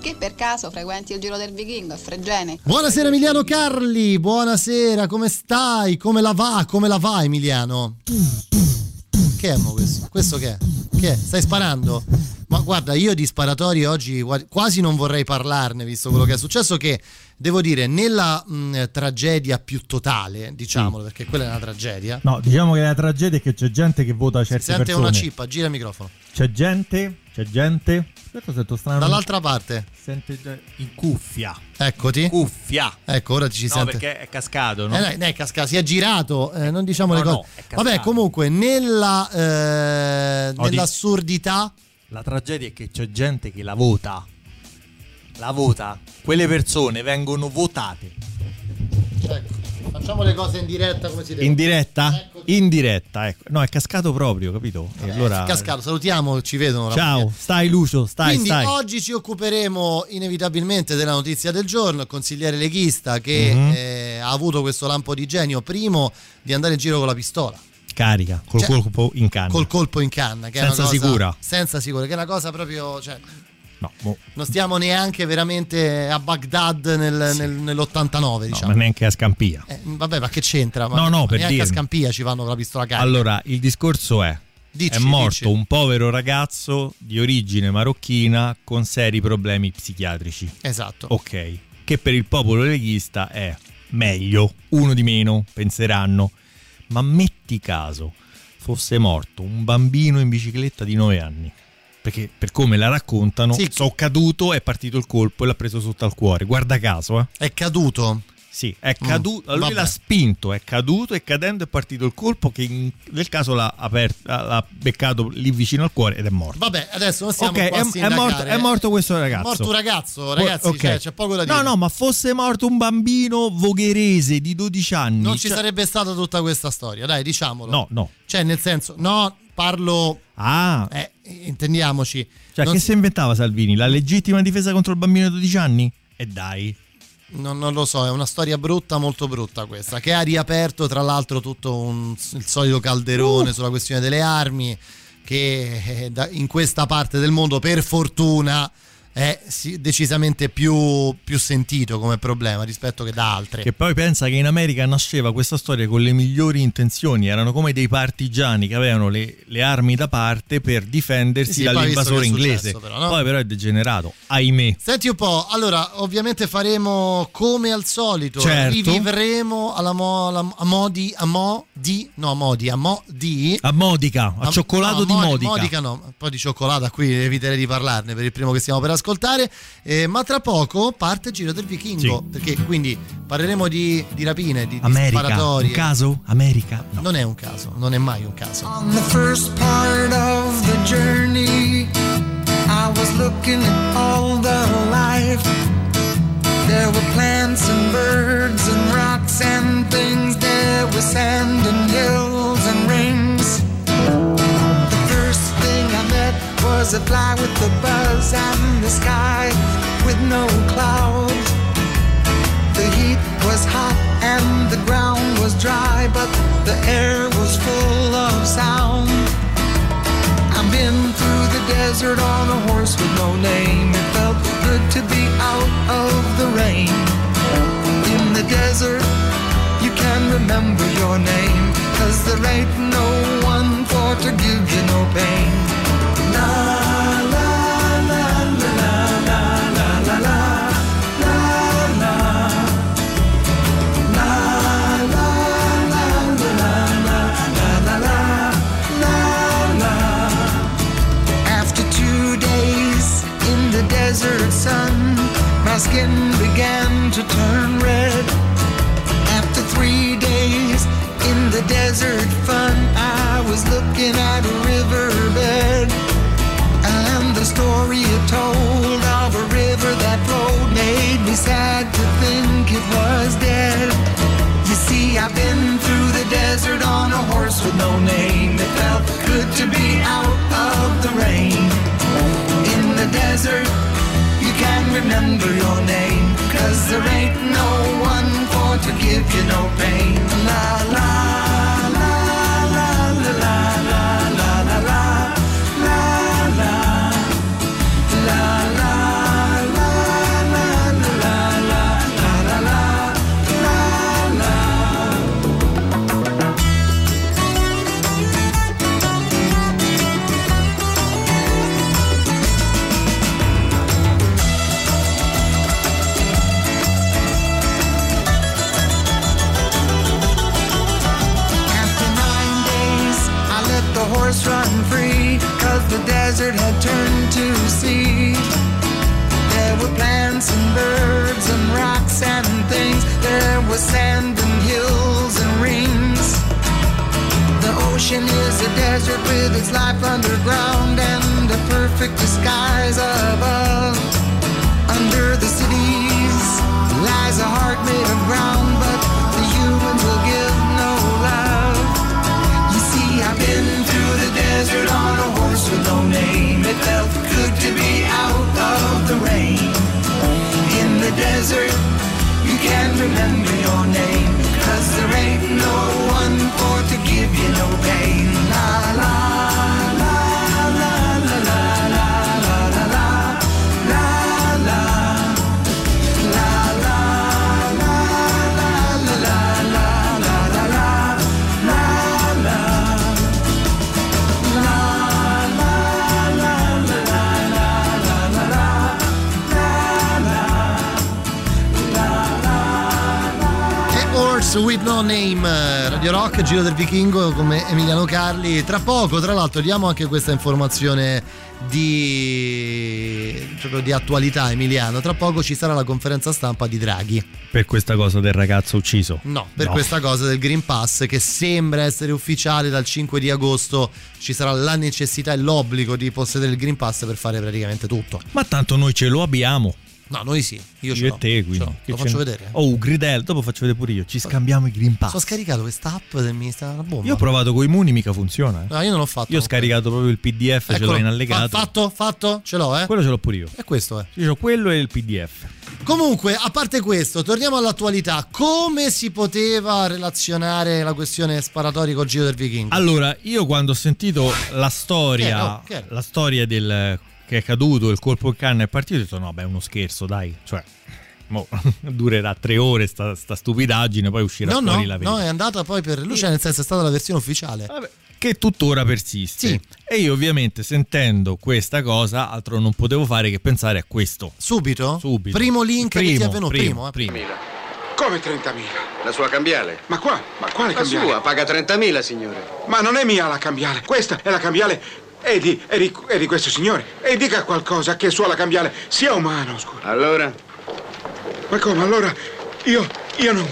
Che per caso frequenti il giro del vichingo a Fregene? Buonasera Emiliano Carli, buonasera, come stai? Come la va? Come la va Emiliano? Che è mo questo? Questo che è? Che è? Stai sparando? Ma guarda, io di sparatori oggi quasi non vorrei parlarne, visto quello che è successo, che devo dire, nella mh, tragedia più totale, diciamolo, perché quella è una tragedia. No, diciamo che la tragedia è che c'è gente che vota certe si sente persone. una cippa, gira il microfono. C'è gente, c'è gente. Aspetta, sento strano. Dall'altra parte. Sente in cuffia. Eccoti. Cuffia. Ecco, ora ci no, sente. perché è cascato, no? Eh, no, è cascato, si è girato, eh, non diciamo No, le cose. no. Vabbè, comunque, nella, eh, No, di- nell'assurdità. La tragedia è che c'è gente che la vota. La vota. Quelle persone vengono votate. Ecco, facciamo le cose in diretta come si deve. In diretta? Ecco. In diretta, ecco. No, è cascato proprio, capito? E allora... È cascato, salutiamo, ci vedono. Ciao, stai Lucio, stai, Quindi stai. oggi ci occuperemo inevitabilmente della notizia del giorno, il consigliere leghista che Mhm. eh, ha avuto questo lampo di genio primo di andare in giro con la pistola, Carica, col Cioè, colpo in canna. col colpo in canna, che Senza è una cosa, sicura. Senza sicura, che è una cosa proprio, cioè, No, mo- non stiamo neanche veramente a Baghdad nel- nel- nell'89, no, diciamo. ma neanche a Scampia. Eh, vabbè, ma che c'entra? Ma No, no, per neanche a dirmi. Scampia ci vanno con la pistola carica. Allora, il discorso è: Dici, è morto dici. un povero ragazzo di origine marocchina con seri problemi psichiatrici. Esatto. Ok, che per il popolo leghista è meglio, uno di meno, penseranno. Ma metti caso fosse morto un bambino in bicicletta di 9 anni. Perché per come la raccontano, Sì. so caduto, è partito il colpo e l'ha preso sotto al cuore. Guarda caso, eh. È caduto. Sì, è Mm, caduto, lui vabbè. l'ha spinto, è caduto e cadendo è partito il colpo che in- nel caso l'ha, aperto, l'ha beccato lì vicino al cuore ed è morto. Vabbè, adesso non stiamo Ok, qua a è, è morto, è morto questo ragazzo. È morto un ragazzo, ragazzi, Ok. cioè, c'è poco da dire. No, no, ma fosse morto un bambino vogherese di 12 anni. Non ci cioè- sarebbe stata tutta questa storia, dai, diciamolo. No, no. Cioè, nel senso, no, parlo. Ah, Eh, intendiamoci. cioè non, che si inventava Salvini? La legittima difesa contro il bambino di 12 anni? E dai. non, non lo so, è una storia brutta, molto brutta questa. Che ha riaperto, tra l'altro, tutto un- il solito Uh. calderone sulla questione delle armi. Che eh, in questa parte del mondo, per fortuna, è sì, decisamente più, più sentito come problema rispetto che da altre. Che poi pensa che in America nasceva questa storia con le migliori intenzioni, erano come dei partigiani che avevano le, le armi da parte per difendersi Sì, dall'invasore inglese. successo però, no? Poi però è degenerato, ahimè. Senti un po', allora ovviamente faremo come al solito, Certo. rivivremo alla mo, alla- a modi, a mo di, no a modi, a mo di... A Modica, a, cioccolato no, di modi- Modica. Modica no, un po' di cioccolata qui eviterei di parlarne per il primo che stiamo per ascoltare, eh, ma tra poco parte il Giro del Vichingo, Sì. perché quindi parleremo di, di rapine, di, di America, sparatorie. un caso? America? No. Non è un caso, non è mai un caso. On the first part of the journey, I was looking at all the life. There were plants and birds and rocks and things. There was sand and hills was a fly with a buzz and the sky with no clouds. The heat was hot and the ground was dry, but the air was full of sound. I've been through the desert on a horse with no name. It felt good to be out of the rain. In the desert, you can remember your name, cause there ain't no one for to give you no pain. La desert sun, my skin began to turn red. After three days in the desert fun, I was looking at a riverbed. And the story it told of a river that flowed made me sad to think it was dead. You see, I've been through the desert on a horse with no name. It felt good to be out of the rain. In the desert, remember your name. Cause there ain't no one for to give you no pain. La la. Plants and birds and rocks and things. There was sand and hills and rings. The ocean is a desert with its life underground and a perfect disguise above. You can't remember your name, cause there ain't no one for to give you no pain. Horse with No Name, Radio Rock, Giro del Vichingo come Emiliano Carli. Tra poco, tra l'altro, diamo anche questa informazione di, proprio di attualità, Emiliano. Tra poco ci sarà la conferenza stampa di Draghi. Per questa cosa del ragazzo ucciso. No, per questa cosa del Green Pass che sembra essere ufficiale dal 5 di agosto ci sarà la necessità e l'obbligo di possedere il Green Pass per fare praticamente tutto. Ma tanto noi ce lo abbiamo. No, noi sì, io Io e te, quindi. Lo faccio ne- vedere. Oh, Gridel, dopo faccio vedere pure io. Ci scambiamo i Green Pass. Ho scaricato questa app del Ministero della Bomba. Io ho provato con i Muni, mica funziona. eh. No, io non l'ho fatto. Io ho scaricato proprio il PDF, ce l'ho Eccolo. in allegato. Fa- fatto, fatto, ce l'ho, eh. Quello ce l'ho pure io. E questo è. Io ho quello e il PDF. Comunque, a parte questo, torniamo all'attualità. Come si poteva relazionare la questione sparatori col Giro del Vichingo? Allora, io quando ho sentito la storia, Che era? Oh, che era? la storia del che è caduto, il colpo in canna è partito, ho detto no, beh, è uno scherzo, dai. Cioè, mo, durerà tre ore sta, sta stupidaggine, poi uscirà no, fuori no, la verità. no, è andata poi per lui, cioè nel senso è stata la versione ufficiale. che tuttora persiste. Sì. E io ovviamente sentendo questa cosa, altro non potevo fare che pensare a questo. Subito? Subito. Primo link che ti è Primo, venuto, primo, primo, eh. Come 30.000? La sua cambiale. Ma qua? Ma quale La cambiale? sua, paga 30.000, signore. Ma non è mia la cambiale. Questa è la cambiale. È di, di questo signore. E dica qualcosa che suo la cambiale sia umano, scusa. Allora? Ma come? Allora io. io non.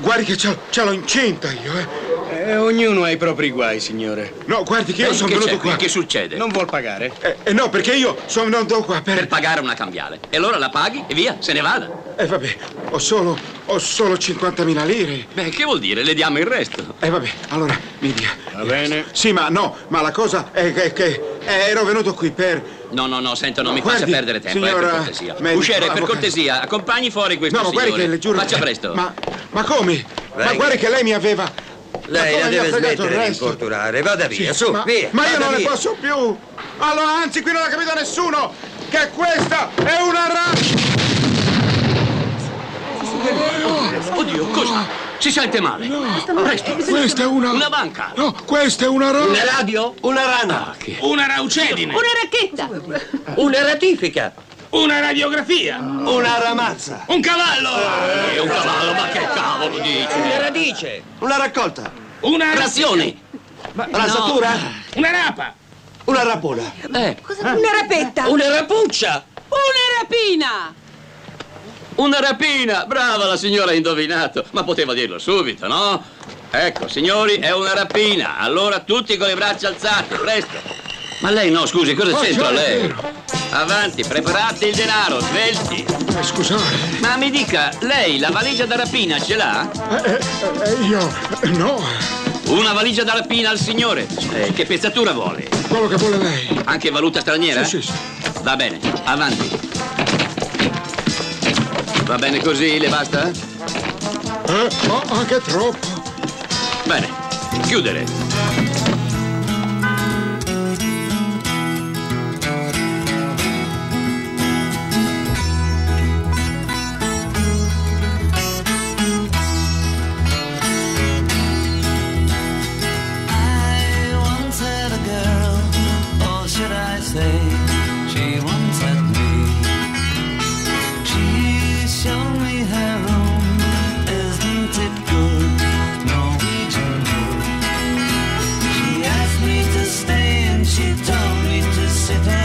Guardi che ce l'ho incinta io, eh. Eh, ognuno ha i propri guai, signore. No, guardi che io Eh, sono che venuto qua. Che succede? Non vuol pagare? Eh, eh, no, perché io sono venuto qua per. Per pagare una cambiale. E allora la paghi e via, se ne vada. Eh vabbè, ho solo. ho solo 50.000 lire. Beh, che vuol dire? Le diamo il resto. Eh vabbè, allora mi dia. Va bene. Sì, ma no, ma la cosa è che, che eh, ero venuto qui per. No, no, no, sento, non mi Guardi, faccia perdere tempo, eh, signora per cortesia. medico, Usciere, per cortesia, accompagni fuori questo No, ma guardi signore. che le giuro. Faccia eh, presto. Ma, ma come? Ma Venga. guardi che lei mi aveva. Lei la deve smettere di resto? importunare. Vada via, Sì, su, ma, via. ma io non ne via. posso più! Allora, anzi, qui non ha capito nessuno che questa è una razza! Oddio, cosa? Si sente male? Presto. Questa è una. Una banca. No, questa è una razza! Una radio? Una rana? Una raucedine. Una racchetta! Una ratifica? Una radiografia. Una ramazza? Un cavallo. Eh, un cavallo, ma che cavolo Una dice? radice? Una raccolta? Una razione. Rasatura? Una rapa. Una rapona? Eh, Una rapetta! una rapuccia. Una rapina! Una rapina! Brava la signora ha indovinato, ma poteva dirlo subito, no? Ecco, signori, è una rapina. Allora tutti con le braccia alzate, presto. Ma lei no, scusi, cosa c'entra già, è lei? Avanti, preparate il denaro, svelti. Eh, scusate. Ma mi dica, lei la valigia da rapina ce l'ha? Eh, eh, eh, io. No, Una valigia da rapina al signore. Eh, che pezzatura vuole? quello che vuole lei. Anche valuta straniera? Sì, sì, Va bene, avanti. Va bene così, le basta? Eh, ma anche troppo. Bene, chiudere. say she once had me. She showed me her room, isn't it good? Norwegian wood. She asked me to stay and she told me to sit down.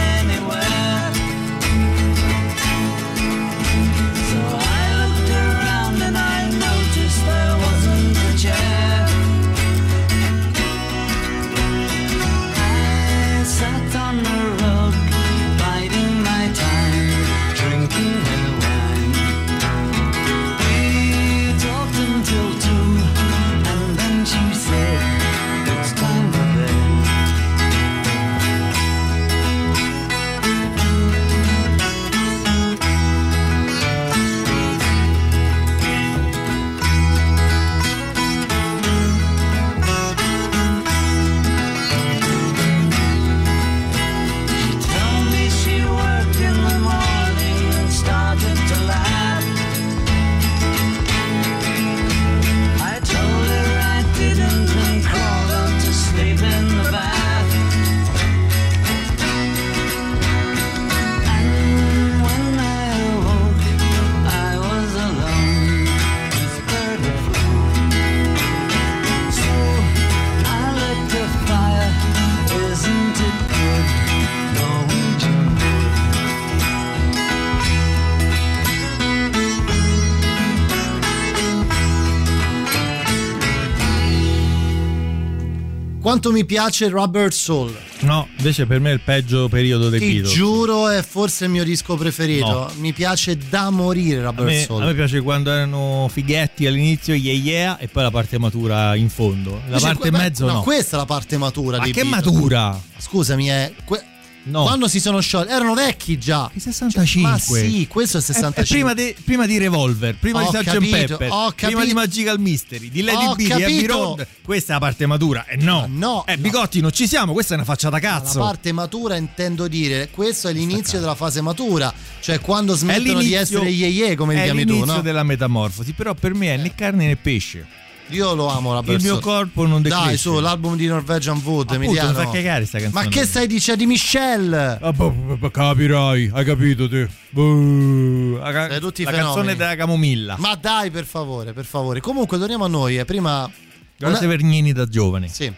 Quanto mi piace Rubber Soul. No, invece per me è il peggio periodo dei Ti Beatles. giuro è forse il mio disco preferito. No. Mi piace da morire A Rubber me, Soul. a me piace quando erano fighetti all'inizio, yeah yeah, e poi la parte matura in fondo. La Invece parte in mezzo no. questa è la parte matura Ma che Beatles. matura? Scusami, è que- No. quando si sono sciolti erano vecchi già. Il 65. Ma sì, questo è il È- 65. è prima, di, prima di Revolver, prima Ho di Sgt. Pepper, prima di Magical Mystery, di Lady Ho B, di Abbey. Road. Questa è la parte matura. E no, no, eh, Bigotti, non ci siamo. Questa è una faccia da La cazzo. parte matura intendo dire, questo è l'inizio della fase matura, cioè quando È smettono di l'inizio- essere ye ye come li è chiami tu, l'inizio no? della metamorfosi, però per me è né carne né pesce. Io lo amo la Il mio corpo non decresce. Dai, su, l'album di Norwegian Wood, Appunto, Emiliano. mi fa cagare sta canzone. Ma che stai dicendo di Michelle? Ah, boh, boh, boh, capirai, hai capito te. Sei tutti la canzone della camomilla. Ma dai, per favore, per favore. Comunque, torniamo a noi. eh. Prima. Grazie Vergnini da giovane. Sì.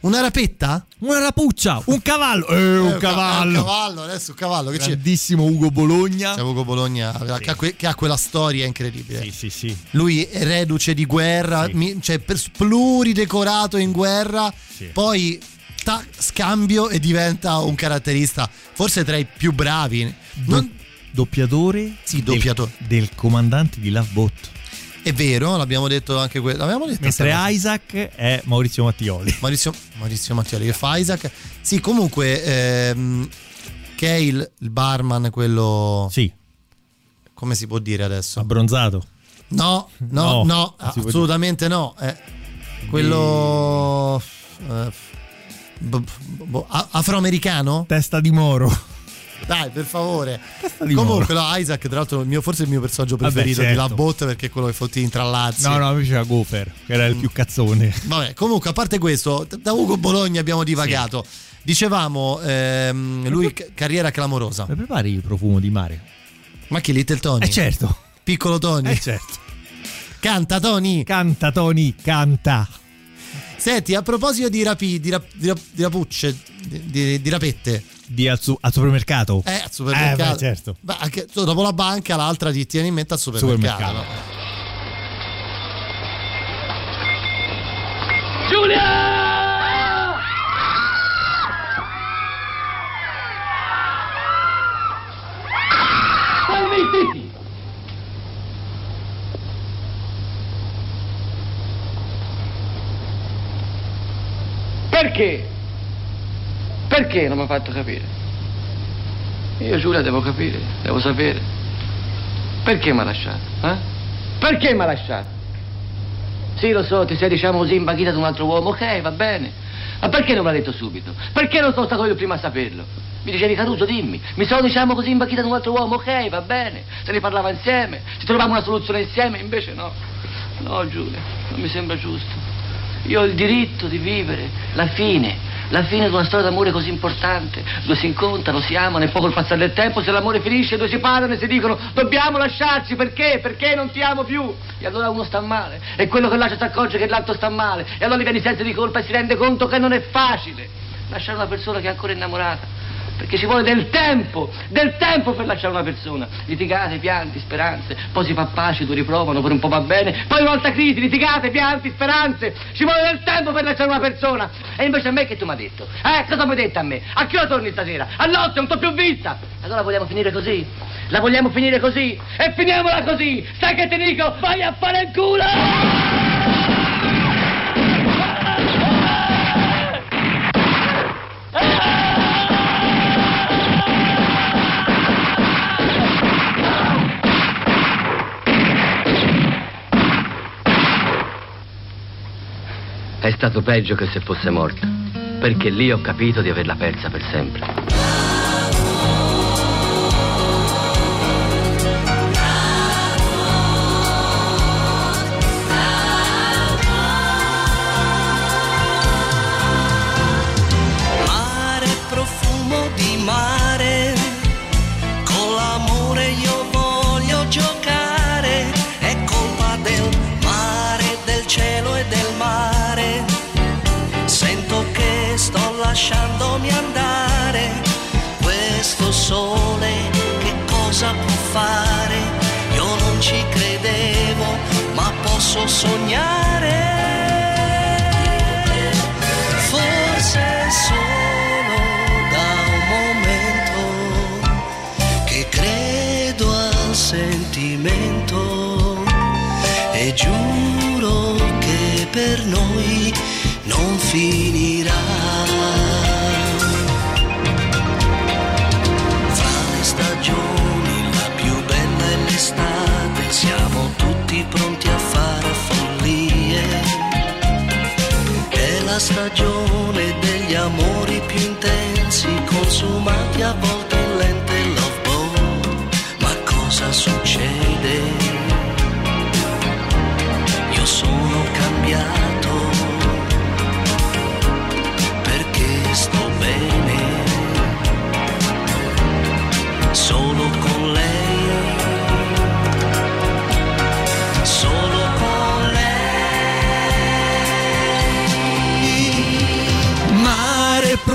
Una rapetta? Una rapuccia, un cavallo. Eh, un Eh, ca- cavallo. Un cavallo, adesso un cavallo. Che c'è? Grandissimo Ugo Bologna. C'è Ugo Bologna che, ha que- che ha quella storia incredibile. Sì, sì, sì. Lui è reduce di guerra, mi- cioè per- pluridecorato in guerra, poi ta- scambio e diventa un caratterista, forse tra i più bravi. Non- Doppiatore? Sì, del- doppiatore. Del, comandante di Love Boat. È vero, l'abbiamo detto anche detto Mentre sta cosa. Isaac è Maurizio Mattioli. Maurizio, Maurizio Mattioli che fa Isaac. Sì, comunque, ehm, è il, barman, quello. Sì. Come si può dire adesso? Abbronzato. No, no, No, no, assolutamente no. Eh, quello. eh, b- b- a- afroamericano? Testa di moro. Dai, per favore. di Comunque, no, Isaac, tra l'altro, il mio- forse il mio personaggio Vabbè, preferito di certo. La Bot perché è quello che fotti intrallazzi. No, no, invece era Gopher, che era il più cazzone. Vabbè, comunque, a parte questo, da Ugo Bologna abbiamo divagato. Dicevamo, ehm, lui ca- carriera clamorosa. Mi prepari il profumo di mare? Ma chi Little Tony? Eh certo. Piccolo Tony. Eh certo. Canta Tony. Canta Tony, canta. Senti, a proposito di, rapi, di, rap- di rap- di rapucce, di, di- di rapette, Di al, su- al supermercato. eh, al supermercato. Eh, beh, certo. Beh, anche- dopo la banca, l'altra ti tieni in mente al supermercato. Supermercato. no? Giulia! Stai zitti! Perché? Perché non mi ha fatto capire? Io Giulia devo capire, devo sapere. Perché mi ha lasciato? Eh? Perché mi ha lasciato? Sì, lo so, ti sei, diciamo così, imbaghita da un altro uomo, ok, va bene. Ma perché non me l'ha detto subito? Perché non sono stato io il primo a saperlo? Mi dicevi Caruso, dimmi, mi sono, diciamo così, imbaghita da un altro uomo, ok, va bene. Se ne parlava insieme, ci trovavamo una soluzione insieme, invece no. No, Giulia, non mi sembra giusto. Io ho il diritto di vivere la fine, la fine di una storia d'amore così importante. Due si incontrano, si amano e poi col passare del tempo, se l'amore finisce, due si parlano e si dicono dobbiamo lasciarci, perché? Perché non ti amo più? E allora uno sta male, e quello che lascia si accorge che l'altro sta male, e allora gli viene senso di colpa e si rende conto che non è facile lasciare una persona che è ancora innamorata. Perché ci vuole del tempo, del tempo per lasciare una persona. Litigate, pianti, speranze, poi si fa pace, due riprovano, per un po' va bene, poi un'altra crisi, litigate, pianti, speranze. Ci vuole del tempo per lasciare una persona. E invece a me che tu mi hai detto? Eh, cosa mi hai detto a me? A che ora torni stasera? A notte, non t'ho più vista. Allora vogliamo finire così? La vogliamo finire così? E finiamola così! Sai che ti dico? Vai a fare il culo! È stato peggio che se fosse morta, perché lì ho capito di averla persa per sempre. lasciandomi andare, questo sole che cosa può fare? Io non ci credevo, ma posso sognare. Forse solo da un momento che credo al sentimento e giuro che per noi non finirà. Fra le stagioni la più bella è l'estate, siamo tutti pronti a fare follie. È la stagione degli amori più intensi, consumati a volte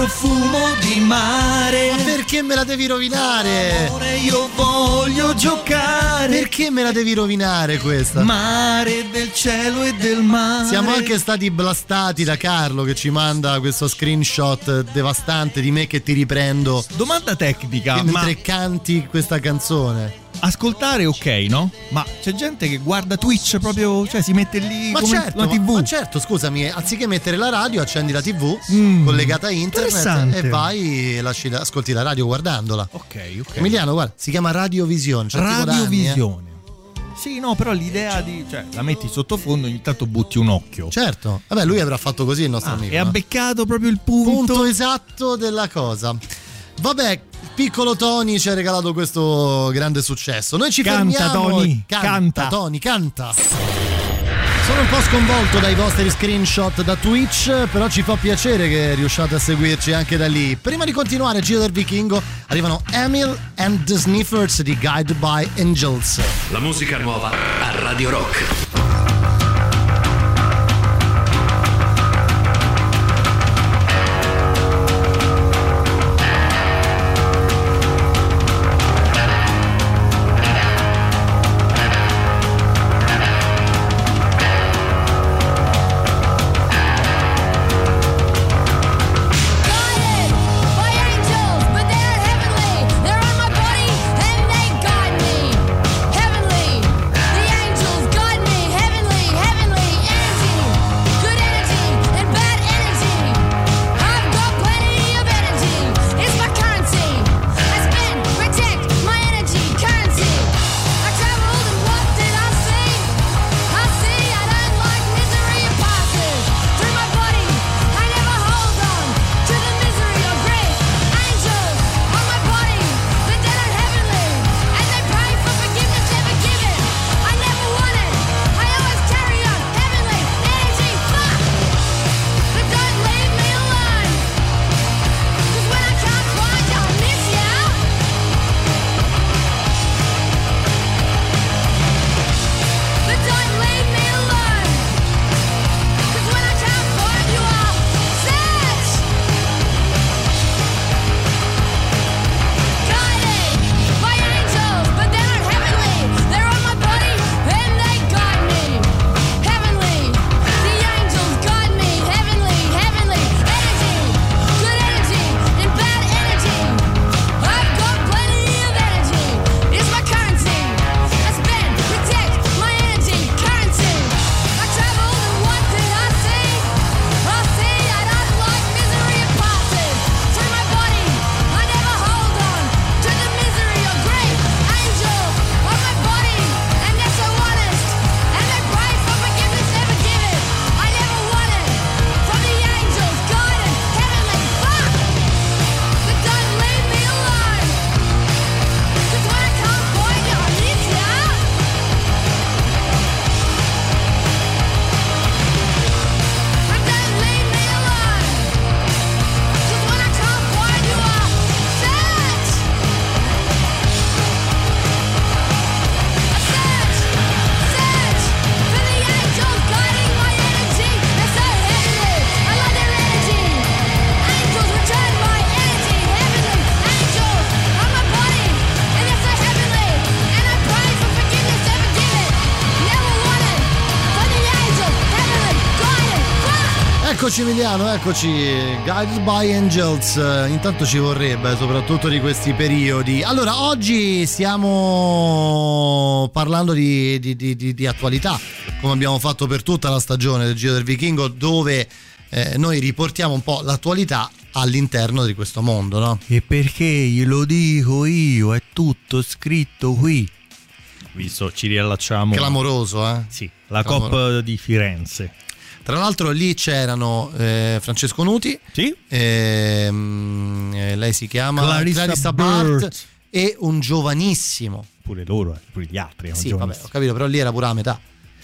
profumo di mare. Ma perché me la devi rovinare? Amore, io voglio giocare. Perché me la devi rovinare questa? Mare del cielo e del mare. Siamo anche stati blastati da Carlo che ci manda questo screenshot devastante di me che ti riprendo Domanda tecnica, ma mentre canti questa canzone. Ascoltare ok, no? Ma c'è gente che guarda Twitch proprio, cioè si mette lì Ma come certo, ma- TV. ma certo, scusami, anziché mettere la radio, accendi la TV Mm, collegata a internet e vai e lasci, ascolti la radio guardandola. Ok, ok. Emiliano, guarda, si chiama Radiovisione. eh. Radiovisione. Sì, no, però l'idea di. cioè, la metti sottofondo, ogni tanto butti un occhio. Certo, vabbè, lui avrà fatto così il nostro Ah, amico. e ha no? beccato proprio il punto. punto esatto della cosa. Vabbè, piccolo Tony ci ha regalato questo grande successo. Noi ci Canta, fermiamo. Tony, canta, canta. Tony, canta. Sono un po' sconvolto dai vostri screenshot da Twitch, però ci fa piacere che riusciate a seguirci anche da lì. Prima di continuare, Giro del Vichingo, arrivano Emil and the Sniffers di Guided by Angels. La musica nuova a Radio Rock. Eccoci Emiliano, eccoci, Guided by Angels, Eh, intanto ci vorrebbe, soprattutto di questi periodi. Allora, oggi stiamo parlando di, di- di- di- di attualità, come abbiamo fatto per tutta la stagione del Giro del Vichingo, dove eh, noi riportiamo un po' l'attualità all'interno di questo mondo, no? E perché glielo dico io, è tutto scritto qui. Visto, ci riallacciamo. Clamoroso, eh? Sì, la Clamoroso. Coppa di Firenze. Tra l'altro lì c'erano eh, Francesco Nuti, ehm, eh, lei si chiama Clarissa Bart Burt. e un giovanissimo. Pure loro, eh, pure gli altri. Sì, vabbè, ho capito, però lì era pure a metà.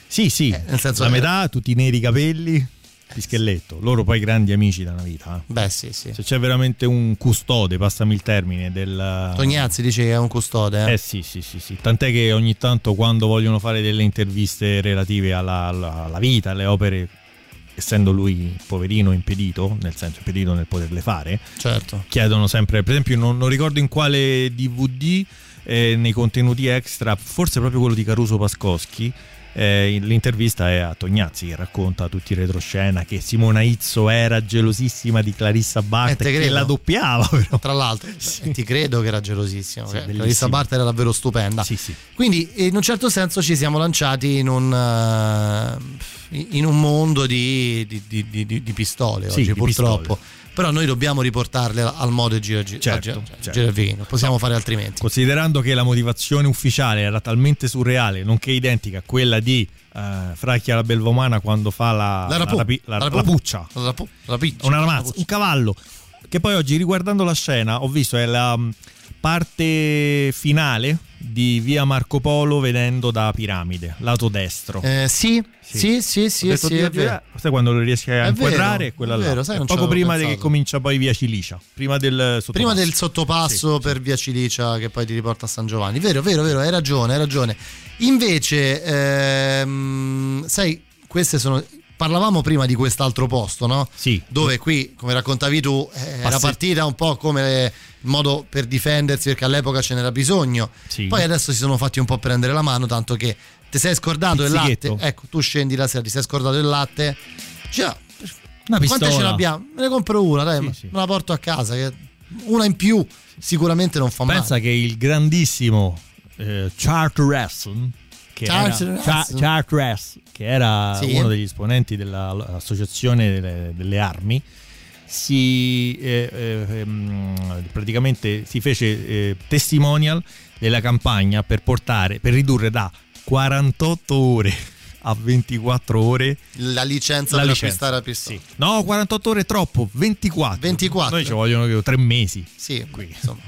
Sì, sì, nel senso la che- metà, tutti i neri capelli, di scheletto. Loro poi grandi amici da una vita. eh. Beh, sì, sì. Se c'è veramente un custode, passami il termine, del... Tognazzi dice che è un custode. Eh? Eh sì, sì, sì, sì. Tant'è che ogni tanto quando vogliono fare delle interviste relative alla, alla- alla vita, alle opere, essendo lui poverino impedito, nel senso impedito nel poterle fare, Certo. chiedono sempre, per esempio non, non ricordo in quale DVD, eh, nei contenuti extra, forse proprio quello di Caruso Pascoschi, eh, l'intervista è a Tognazzi che racconta tutti i retroscena che Simona Izzo era gelosissima di Clarissa Eh, Bart te che la doppiava però. Tra l'altro, e ti credo che era gelosissimo. Sì, bellissimo. Clarissa Bart era davvero stupenda. Sì, sì. Quindi, in un certo senso, ci siamo lanciati in un, eh, in un mondo di, di- di- di- pistole Sì, oggi, purtroppo. pistole. Però noi dobbiamo riportarle al modo Giro Giro, Certo, Giro- certo. Giro del Vichingo. Possiamo fare altrimenti. Considerando che la motivazione ufficiale era talmente surreale, nonché identica a quella di eh, Fracchia la Belvomana quando fa la, La rapu- rapi- la- la rapu- la puccia, La pu- la piccia. una ramazza, un cavallo. Che poi oggi, riguardando la scena, ho visto è la mh, parte finale di via Marco Polo vedendo da Piramide, lato destro. Eh, sì, sì, sì, sì, sì, "Dio, è vero. eh, sai quando lo riesci a È inquadrare? vero, è quella è là. vero, sai, non ci poco prima che comincia poi via Cilicia, prima del sottopasso. Prima del sottopasso per via Cilicia che poi ti riporta a San Giovanni. Vero, vero, vero, hai ragione, hai ragione. Invece, ehm, sai, queste sono. Parlavamo prima di quest'altro posto, no? Sì. Dove qui, come raccontavi tu, eh, era partita un po' come il modo per difendersi perché all'epoca ce n'era bisogno. Sì. Poi adesso si sono fatti un po' prendere la mano, tanto che ti sei scordato il latte. Ecco, tu scendi la sera, ti sei scordato il latte. Già, Una quante ce pistola. ne abbiamo? Me ne compro una, dai, me la porto a casa. Una in più sicuramente non fa Pensa male. che il grandissimo eh, Charteris che Charles era, Ransom. Cha- Charteris, che era Sì. uno degli esponenti dell'associazione delle, delle armi si eh, eh, ehm, praticamente si fece eh, testimonial della campagna per portare per ridurre da 48 ore a 24 ore La licenza la per licenza. acquistare la pistola. no 48 ore è troppo 24 24. noi ci vogliono che tre mesi Sì, qui insomma.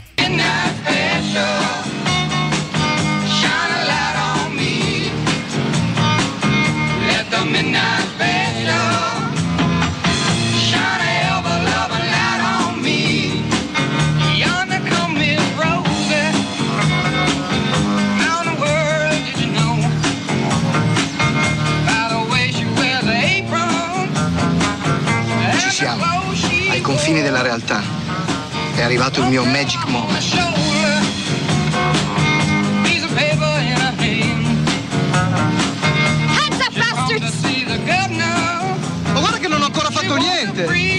Della realtà. È arrivato il mio magic moment. Ma guarda che non ho ancora fatto niente!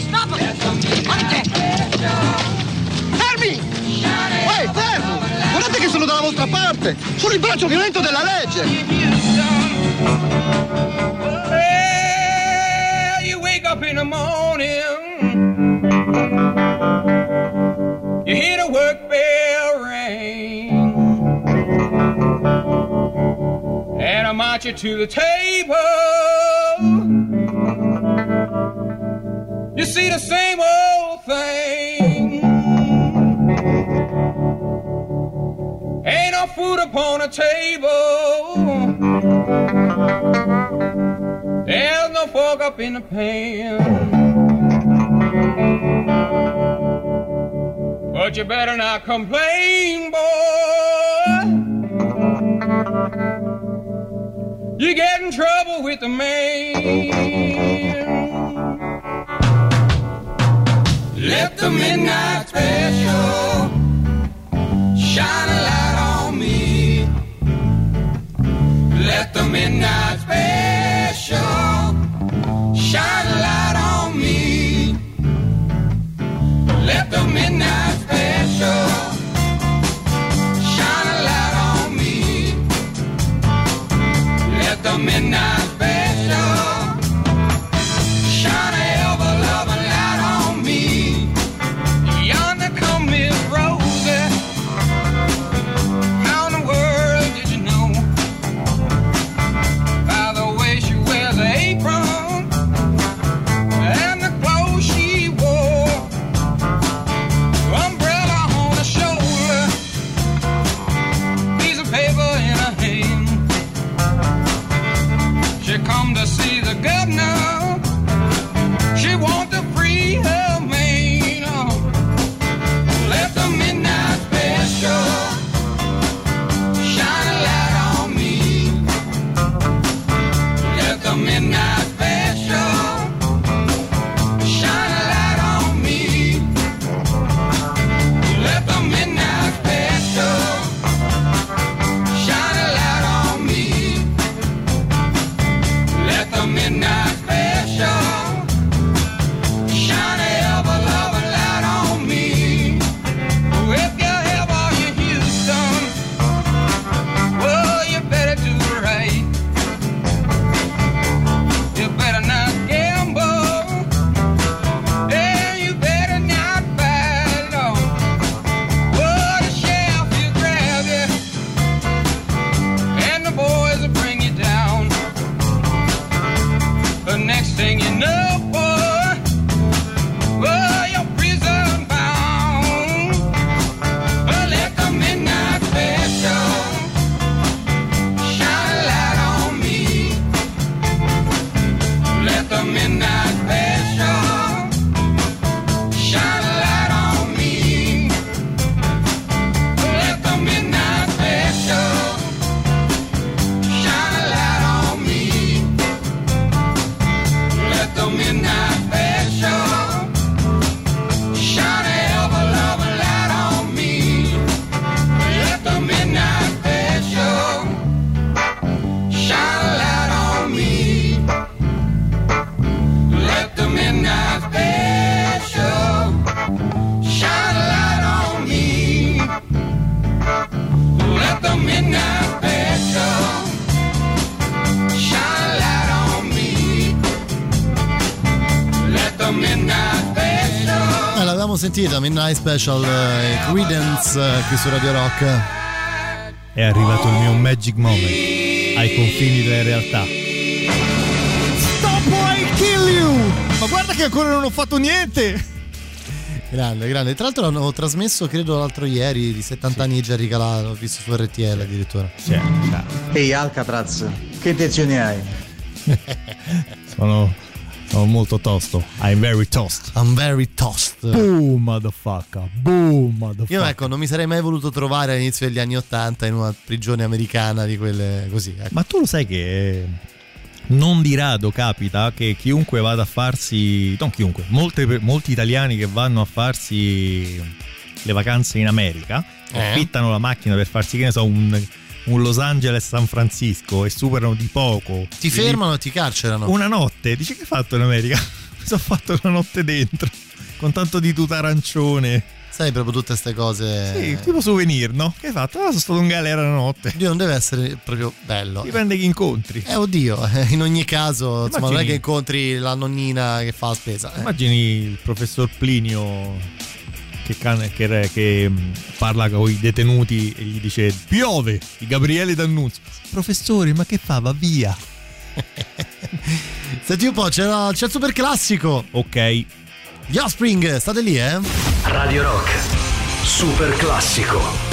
Stop it! Fermi! Ehi, fermi! Guardate che sono dalla vostra parte! Sono il braccio violento della legge! Well, you wake up in the morning, you hear the work bell ring, and I march you to the table. See the same old thing. Ain't no food upon the table. There's no fork up in the pan. But you better not complain, boy. You get in trouble with the man. Let the midnight special shine a light on me. Let the midnight special shine a light on me. Let the midnight special shine a light on me. Let the midnight special sentita, Midnight Special, eh, Credence eh, qui su Radio Rock. È arrivato il mio magic moment ai confini della realtà. Stop or I kill you! Ma guarda che ancora non ho fatto niente! Grande, grande. Tra l'altro l'hanno trasmesso, credo, l'altro ieri, di 70 anni di Jerry Calà, l'ho visto su RTL addirittura. Sì, Ehi Alcatraz, che intenzioni hai? Molto tosto. I'm very toast. I'm very toast. Boom, motherfucker. Boom, motherfucker. Io ecco, non mi sarei mai voluto trovare all'inizio degli anni Ottanta in una prigione americana di quelle così. Ecco. Ma tu lo sai che non di rado capita che chiunque vada a farsi, non chiunque, molte- molti italiani che vanno a farsi le vacanze in America, Eh? affittano la macchina per farsi, che ne so, un, un Los Angeles San Francisco e superano di poco. Ti fermano e ti carcerano. Una notte, dici che hai fatto in America? Mi sono fatto una notte dentro, con tanto di tuta arancione. Sai proprio tutte queste cose. Sì, tipo souvenir, no? Che hai fatto? Ah, sono stato in galera la notte. Dio non deve essere proprio bello. Dipende chi incontri. Eh oddio, in ogni caso, insomma, non è che incontri la nonnina che fa la spesa. eh. Immagini il professor Plinio che, can- che re- che, mh, parla con i detenuti e gli dice piove di Gabriele D'Annunzio. Professore, ma che fa? Va via. Senti un po', c'era, c'è il super classico. Ok. Gli Offspring, state lì, eh? Radio Rock, super classico.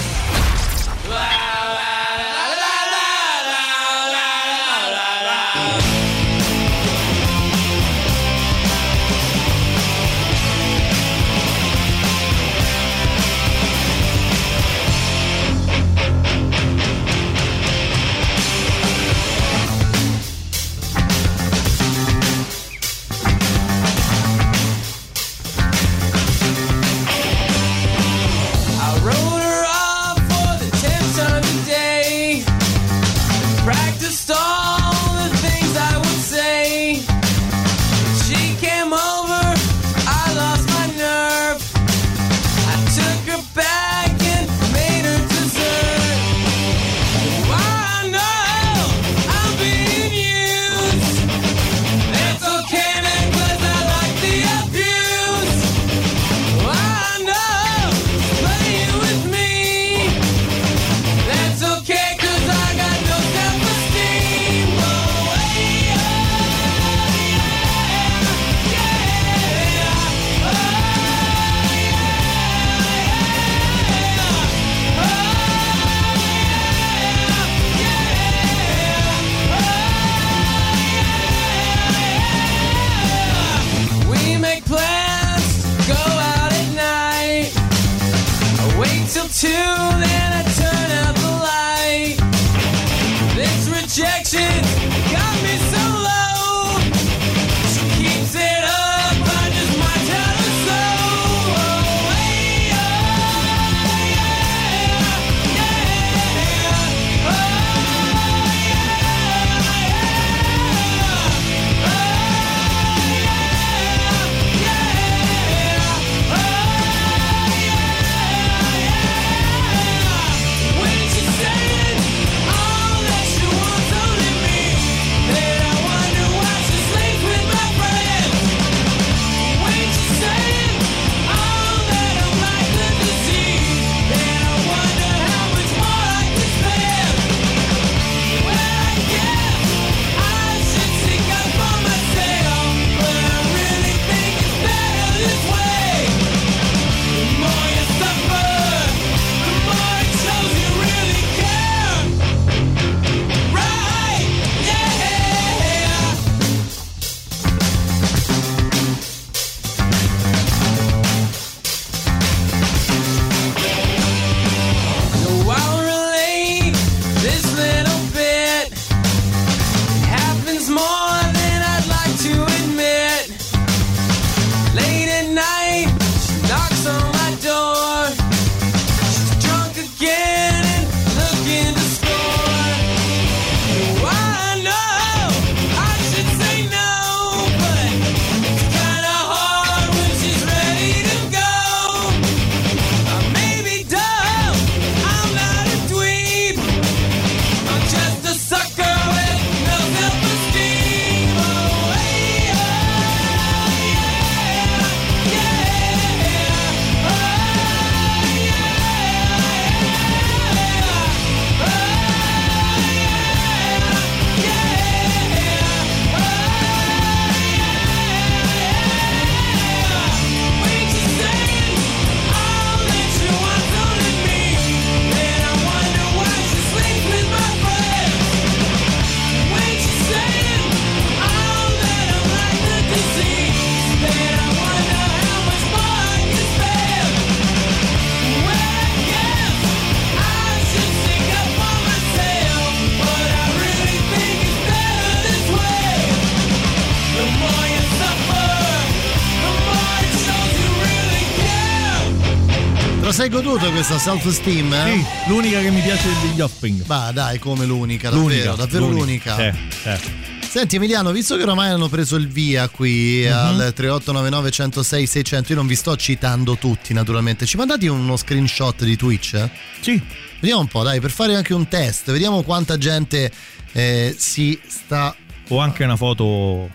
Questa self-esteem? Eh? Sì, l'unica che mi piace degli Hopping. Ma dai, come l'unica, davvero, davvero l'unica. Sì, sì. Senti Emiliano, visto che ormai hanno preso il via qui Mhm. al 3899 106 600, io non vi sto citando tutti naturalmente, ci mandate uno screenshot di Twitch? Sì. Vediamo un po', dai, per fare anche un test, vediamo quanta gente eh, si sta... O anche una foto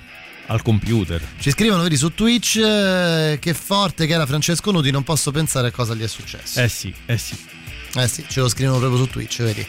al computer. Ci scrivono, vedi, su Twitch eh, che forte che era Francesco Nuti, non posso pensare a cosa gli è successo. Eh sì, eh sì. Eh sì, ce lo scrivono proprio su Twitch, vedi.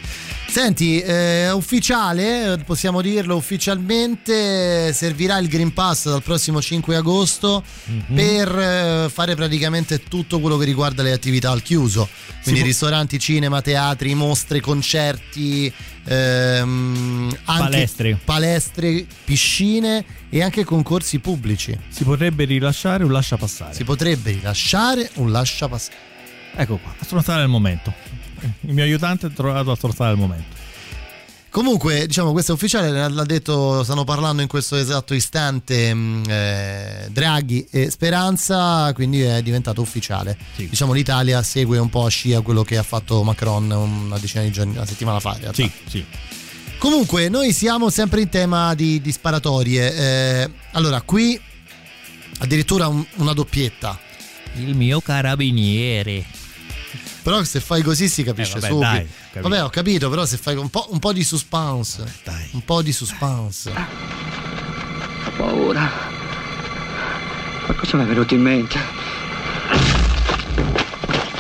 Senti, eh, ufficiale, possiamo dirlo ufficialmente, servirà il Green Pass dal prossimo 5 agosto Mhm. per eh, fare praticamente tutto quello che riguarda le attività al chiuso. Quindi può- ristoranti, cinema, teatri, mostre, concerti, ehm, Palestre. palestre, piscine e anche concorsi pubblici. Si potrebbe rilasciare un lascia passare. Si potrebbe rilasciare un lascia passare. Ecco qua, a strozzare il momento. Il mio aiutante è trovato a strozzare il momento. Comunque, diciamo, questo è ufficiale, l'ha detto, stanno parlando in questo esatto istante mh, eh, Draghi e Speranza, quindi è diventato ufficiale. Diciamo l'Italia segue un po' a scia quello che ha fatto Macron una decina di giorni, una settimana fa. Sì, sì. Comunque, noi siamo sempre in tema di, di sparatorie. Eh, allora, qui addirittura un- una doppietta. Il mio carabiniere. Però se fai così si capisce Eh, vabbè, subito. dai, capito. vabbè, ho capito, però se fai un po', un po' di suspense. Un po' di suspense. Ho paura. Ma cosa mi è venuto in mente?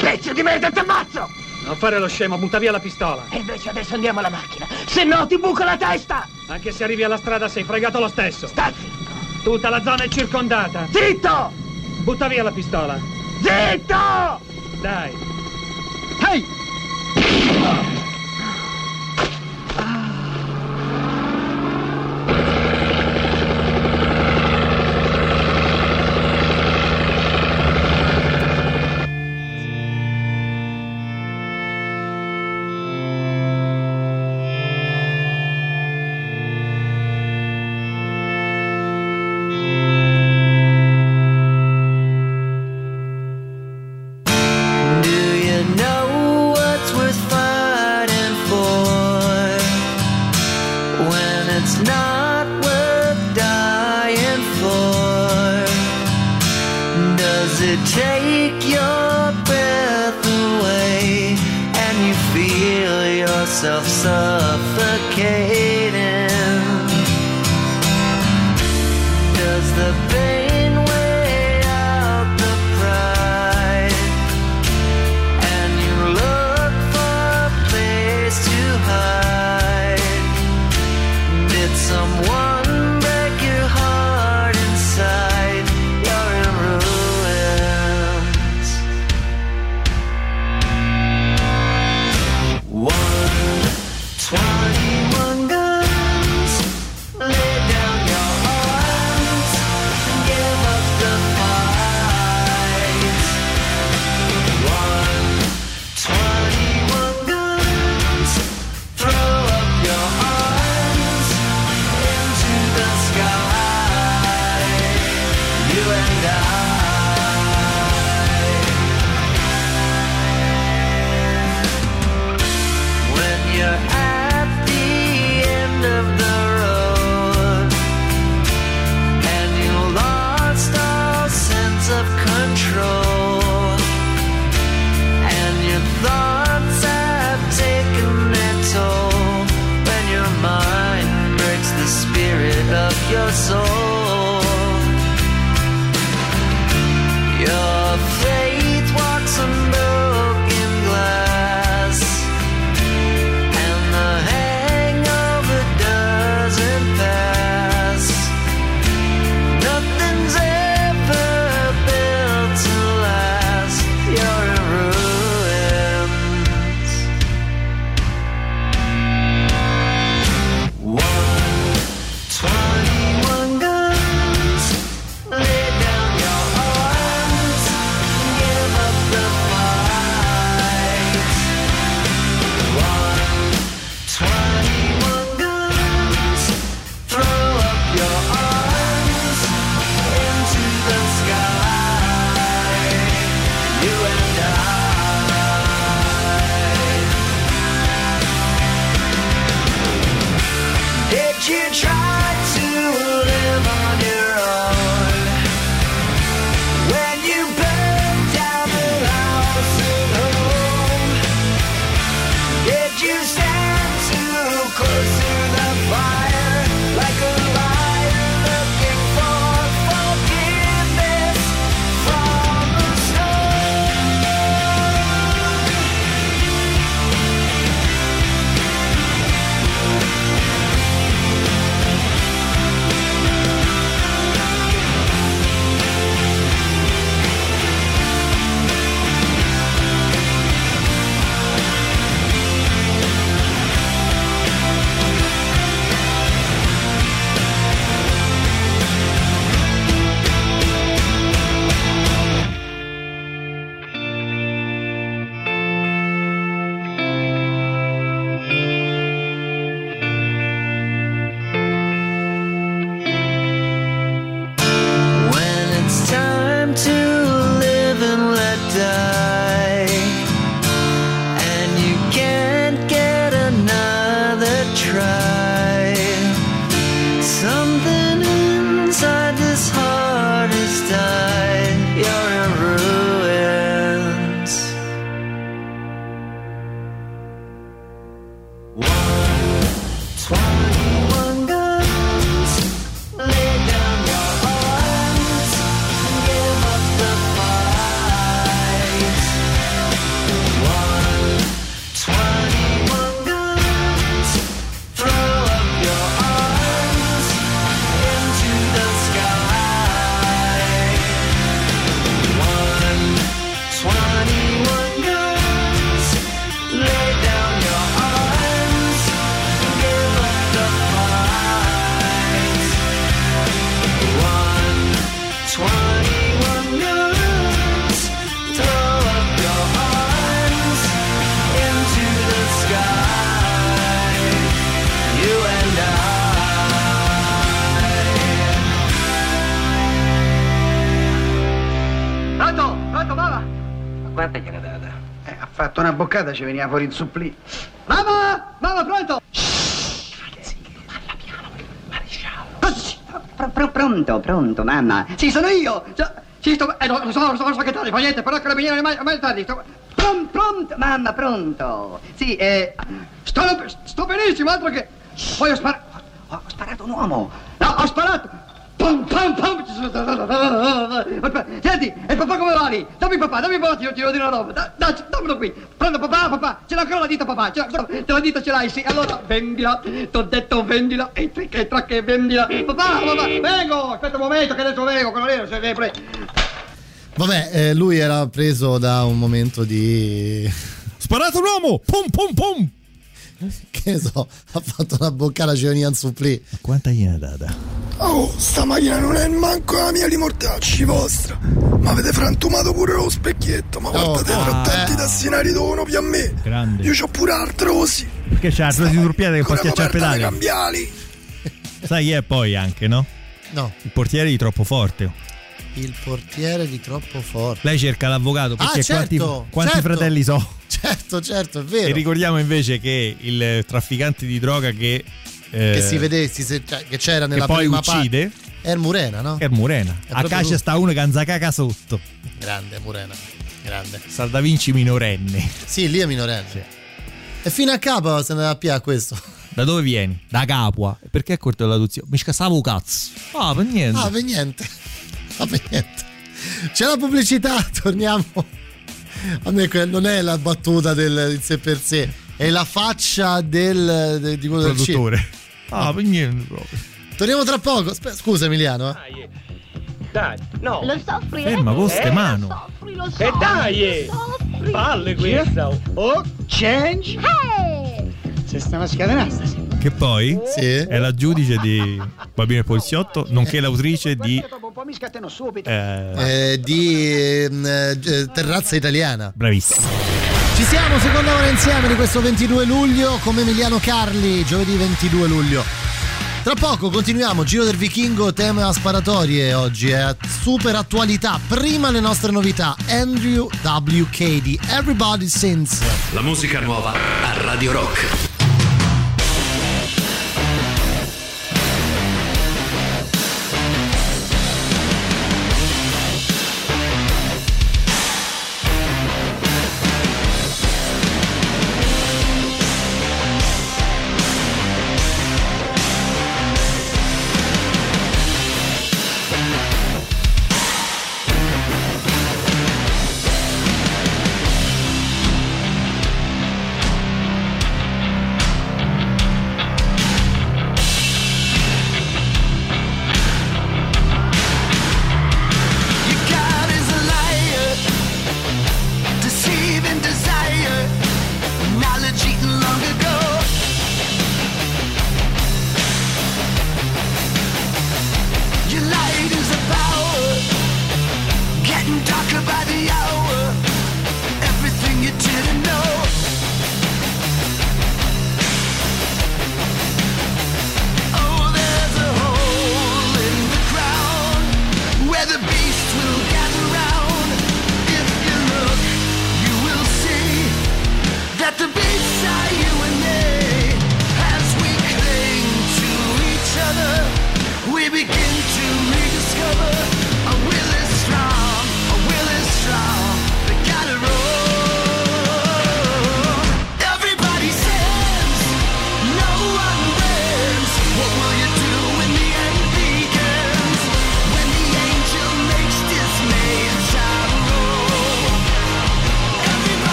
Pezzo di merda, ti ammazzo! Non fare lo scemo, butta via la pistola. E invece adesso andiamo alla macchina, se no ti buco la testa! Anche se arrivi alla strada sei fregato lo stesso. Sta Tutta la zona è circondata. Zitto! Butta via la pistola. Zitto! Dai. Ehi! Your soul. boccata ci veniva fuori il supplì. Mamma! Mamma, pronto! Pronto, pronto, mamma. Sì, sono io. Sì, sto... Eh, lo so, lo so, lo so che tardi, fa niente, però che la miniera ormai, ormai è tardi. Sto... Pronto, pronto, mamma, pronto. Sì, eh... Sto, sto benissimo, altro che... Poi ho sparato... Ho, ho sparato un uomo. No, ho sparato... Pum, pum, pum! Senti, e papà come va lì? Dammi papà, dammi papà, ti, ti devo dire una roba. Da, da, dammelo qui. Prendo papà, papà. Ce l'ho ancora la dita, papà. Ce l'ho, te la dita ce l'hai, sì. Allora, vendila. T'ho detto vendila. E tre che tra che vendila. Papà, papà, vengo. Aspetta un momento che adesso vengo. Quello lì, se pre... Vabbè, eh, lui era preso da un momento di... Sparato un uomo! Pum pum pum! Che ne so, ha fatto una boccata Cevenian Supplì. Quanta gliene data? Oh, sta macchina non è manco la mia di mortacci vostra. Ma avete frantumato pure lo specchietto. Ma guardate, ah, fra tanti eh. tassinari devono più a me. Grande. Io c'ho pure artrosi. Perché c'ha artrosi turpiate che Ancora schiacciare pedali? cambiali. Sai chi è poi anche, no? No. Il portiere di troppo forte. Il portiere di troppo forte. Lei cerca l'avvocato perché Ah, certo, quanti, quanti certo. fratelli so? Certo, certo, è vero. E ricordiamo invece che il trafficante di droga che. eh, che si vede, si se- cioè, che c'era nella che poi prima uccide parte. È il Murena, no? è Murena. È A lui. sta uno che anzacaca sotto. Grande Murena, grande. Sta da Vinci minorenne. Sì, lì è minorenne. E fino a capo se ne va a questo. Da dove vieni? Da Capua. Perché è corto la tuzione? Mi scassavo cazzo. Ah, per niente. Ah, per niente. Ah, per niente. C'è la pubblicità, torniamo. A me non è la battuta del in sé per sé, è la faccia del, de- di quello del Produttore. cinema. Ah, per niente proprio. Torniamo tra poco. Scusa Emiliano. eh. Dai, no. Lo soffri, eh? Ferma, con ste Eh? mano. Soffri, lo E soffri. dai! eh. lo soffri. Palle questo! Oh, change. Hey! Se stiamo scatenando. Che poi Sì. è la giudice di Bambino e Poliziotto, nonché l'autrice di. Eh, Eh, di ehm, eh, terrazza italiana. bravissimo. Ci siamo, seconda ora insieme di questo 22 luglio come Emiliano Carli, giovedì 22 luglio. Tra poco continuiamo, Giro del Vichingo, tema sparatorie oggi, è super attualità. Prima le nostre novità, Andrew WK di Everybody Sings. La musica nuova a Radio Rock.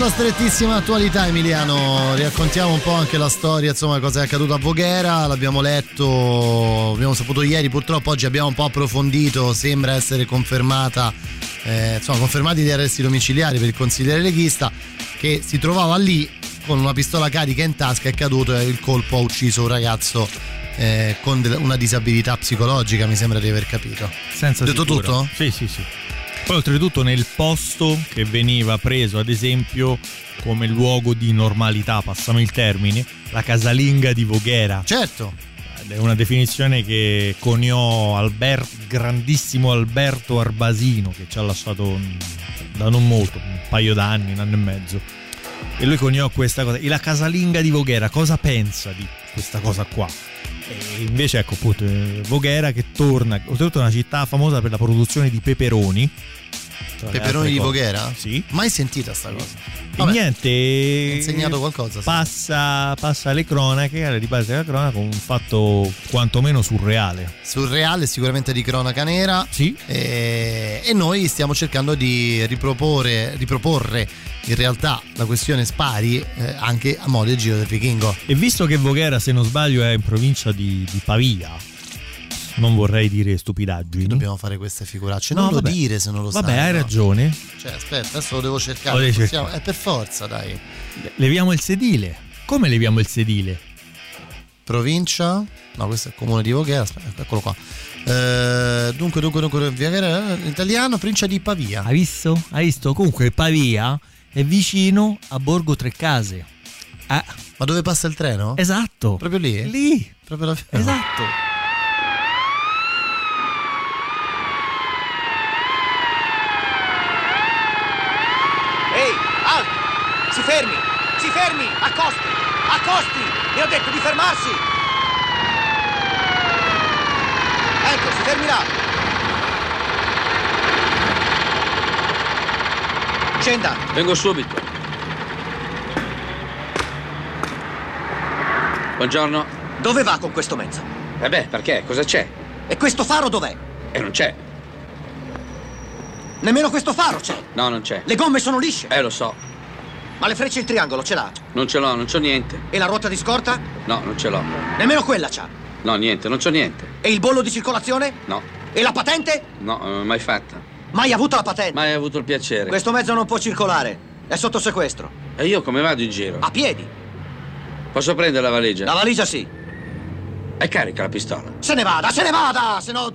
Sulla strettissima attualità Emiliano, raccontiamo un po' anche la storia, insomma cosa è accaduto a Voghera, l'abbiamo letto, abbiamo saputo ieri, purtroppo oggi abbiamo un po' approfondito, sembra essere confermata, eh, insomma confermati gli arresti domiciliari per il consigliere leghista che si trovava lì con una pistola carica in tasca, è caduto e il colpo ha ucciso un ragazzo eh, con una disabilità psicologica, mi sembra di aver capito. Senza Detto sicuro. tutto? Sì, sì, sì. Poi oltretutto nel posto che veniva preso ad esempio come luogo di normalità, passiamo il termine, la casalinga di Voghera. Certo. È una definizione che coniò Alber- grandissimo Alberto Arbasino che ci ha lasciato da non molto, un paio d'anni, un anno e mezzo. E lui coniò questa cosa. E la casalinga di Voghera cosa pensa di questa cosa qua? E invece ecco appunto eh, Voghera che torna, oltretutto è una città famosa per la produzione di peperoni. Le Peperoni di. Voghera? Sì. Mai sentita sta cosa. E Vabbè, niente. hai insegnato qualcosa. sì. Passa, passa alle cronache, alle riprese della cronaca, con un fatto quantomeno surreale. surreale, sicuramente di cronaca nera. Sì. E, e noi stiamo cercando di riproporre, riproporre in realtà la questione Spari eh, anche a modo del Giro del Vichingo. E visto che Voghera, se non sbaglio, è in provincia di, di Pavia, non vorrei dire stupidaggini. Dobbiamo fare queste figuracce. No, Non lo vabbè. dire se non lo Vabbè, sai. hai no? ragione. Cioè, aspetta, adesso lo devo cercare. Lo possiamo- cercare. È per forza, dai. Leviamo il sedile. Come leviamo il sedile? Provincia. No, questo è il comune di Voghera. Aspetta, eccolo qua. Eh, dunque, dunque, dunque, Voghera, eh, italiano, provincia di Pavia. Hai visto? Hai visto? Comunque Pavia è vicino a Borgo Trecase. Ah, Ma dove passa il treno? esatto. Proprio lì? Lì. Proprio la Esatto. Ehi, alto! Si fermi! Si fermi! Accosti! Accosti! Mi ho detto di fermarsi! Ecco, si fermi là! Scenda! Vengo subito. Buongiorno. Dove va con questo mezzo? Eh beh, perché? Cosa c'è? E questo faro dov'è? E non c'è. Nemmeno questo faro c'è! No, non c'è. Le gomme sono lisce! Eh, lo so. Ma le frecce e il triangolo ce l'ha? Non ce l'ho, non c'ho niente. E la ruota di scorta? No, non ce l'ho. Nemmeno quella c'ha! No, niente, non c'ho niente. E il bollo di circolazione? No, E la patente? no, eh, mai fatta. Mai avuto la patente? Mai avuto il piacere. Questo mezzo non può circolare. È sotto sequestro. E io come vado in giro? A piedi. Posso prendere la valigia? La valigia sì. E carica la pistola. Se ne vada, se ne vada! Se no.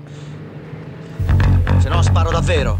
Se no sparo davvero.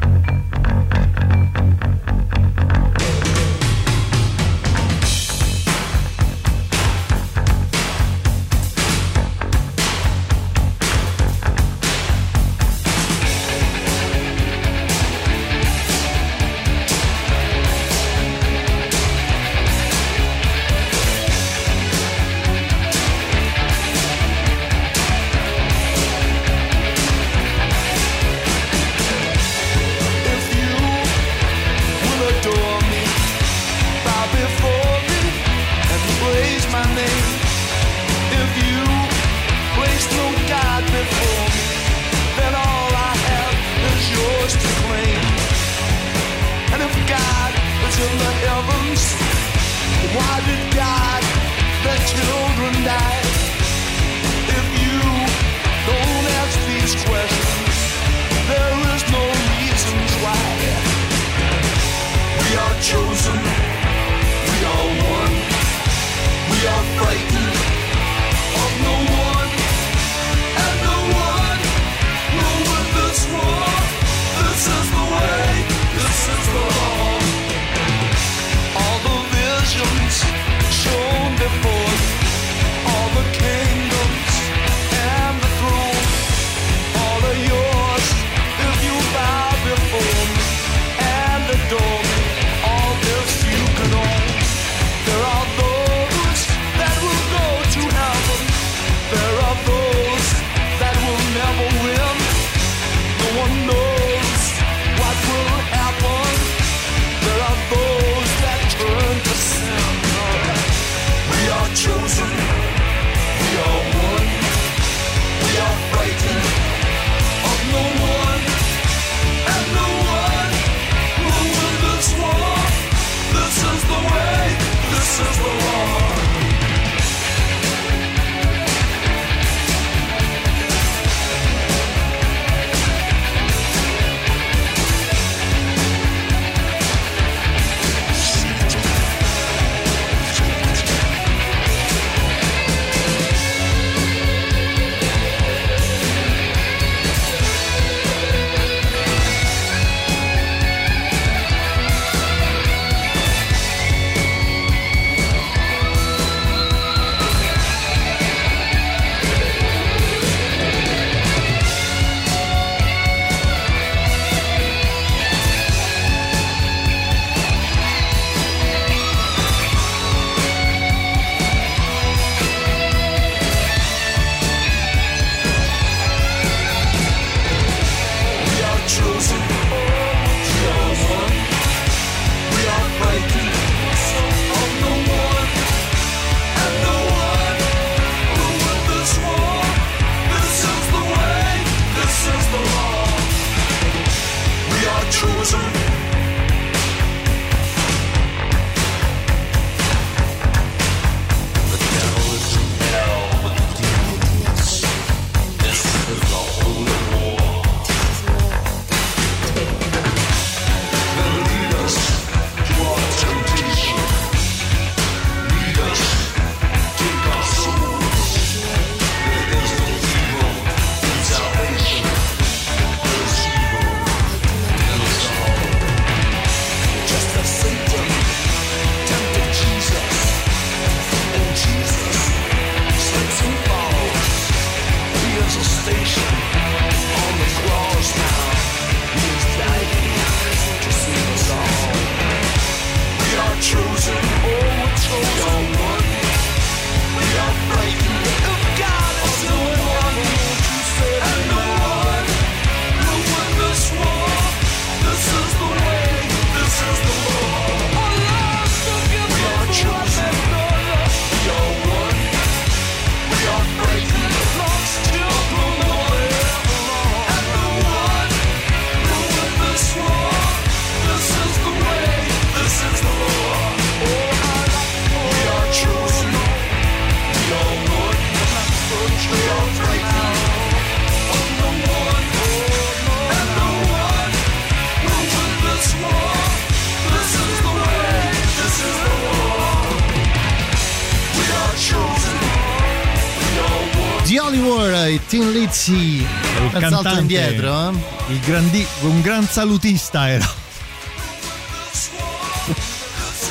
Lizzy. Il cantante, indietro, eh? il grandi- un gran salutista era.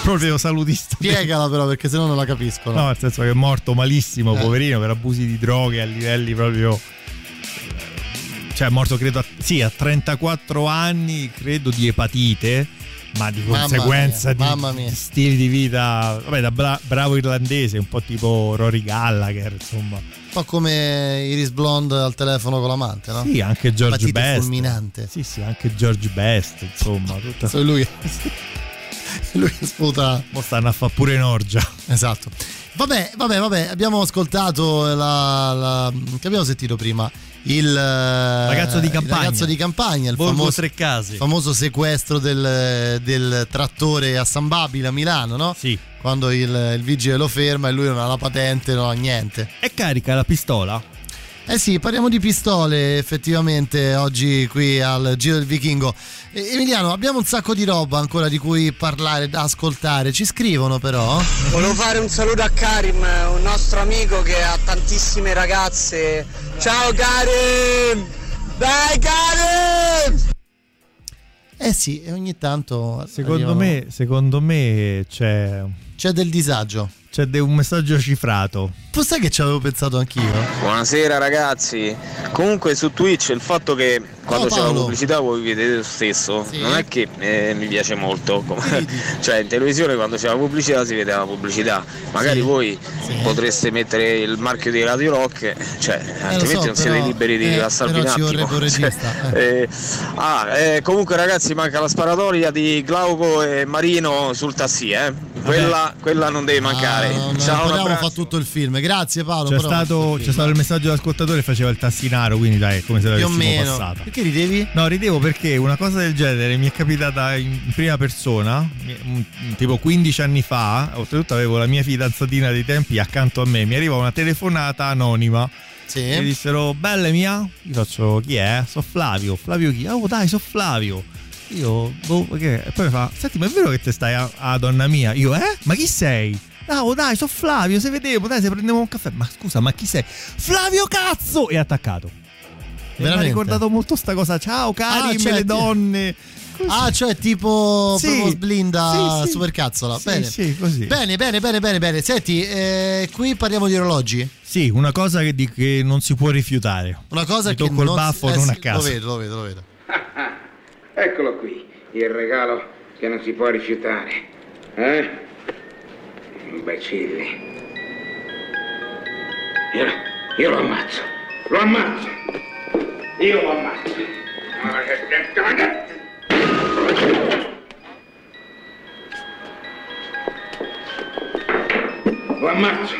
Proprio salutista. Spiegala però perché sennò non la capisco. No, nel senso che è morto malissimo, Eh. poverino, per abusi di droghe a livelli proprio. Cioè, è morto credo a, sì, a 34 anni, credo di epatite, ma di Mamma conseguenza mia, di, di stili di vita. Vabbè, da bra- bravo irlandese, un po' tipo Rory Gallagher, insomma. Po' come Iris Blonde al telefono con l'amante, no? Sì, anche George Epatite Best. fulminante. Sì, sì, anche George Best, insomma. Tutta... Solo lui. lui che sputa. Mo stanno a fare pure in orgia. Esatto. Vabbè, vabbè, vabbè, abbiamo ascoltato la, la- che abbiamo sentito prima? Il Ragazzo di il campagna. ragazzo di campagna, il famoso, famoso sequestro del, del trattore a San Babile a Milano, no? Sì. Quando il, il vigile lo ferma e lui non ha la patente, non ha niente. E carica la pistola? Eh sì, parliamo di pistole effettivamente oggi qui al Giro del Vichingo. Emiliano, abbiamo un sacco di roba ancora di cui parlare, da ascoltare. Ci scrivono però. Volevo fare un saluto a Karim, un nostro amico che ha tantissime ragazze. Ciao Karim! Dai Karim! Eh sì, e ogni tanto... Secondo arrivano- me, secondo me c'è. C'è del disagio. C'è de- un messaggio cifrato. Tu sai che ci avevo pensato anch'io? Buonasera ragazzi, comunque su Twitch il fatto che quando c'è la pubblicità voi vedete lo stesso, non è che eh, mi piace molto, come- cioè in televisione quando c'è la pubblicità si vede la pubblicità, magari voi potreste mettere il marchio di Radio Rock, cioè altrimenti Eh, so, non siete però- liberi di eh, rilassarvi un attimo. Cioè, regista, eh, ah, eh, comunque ragazzi manca la sparatoria di Glauco e Marino sul tassi, eh. quella, quella non deve mancare. Ah, non Ciao, un abbiamo fatto tutto il film. Grazie Paolo. C'è però stato, c'è stato il messaggio dell'ascoltatore che faceva il tassinaro, quindi dai, è come se l'avessimo meno. passata. Perché ridevi? No, ridevo perché una cosa del genere mi è capitata in prima persona, tipo 15 anni fa, oltretutto avevo la mia fidanzatina dei tempi accanto a me, mi arriva una telefonata anonima. Mi dissero, bella mia? Io faccio, chi è? So Flavio. Flavio chi? Oh dai, so Flavio. Io, boh, che? E poi mi fa, senti, ma è vero che te stai a, a donna mia? Io, eh? Ma chi sei? No, dai, so Flavio, se vedevo, dai, se prendevo un caffè. Ma scusa, ma chi sei? Flavio cazzo! E attaccato. Mi ha ricordato molto sta cosa. Ciao, Karim, Ah, cioè, le donne. Ah, cioè tipo Sì. sblinda Sì, sì. supercazzola. Sì, bene. sì, così. Bene, bene, bene, bene, bene. Senti, eh, qui parliamo di orologi. Sì, una cosa che, di- che non si può rifiutare. Una cosa Mi che tocco il non baffo eh, non a caso. Lo vedo, lo vedo, lo vedo. Eccolo qui, il regalo che non si può rifiutare. Eh? Imbecilli. Io, io lo ammazzo. Lo ammazzo. Io lo ammazzo. Lo ammazzo.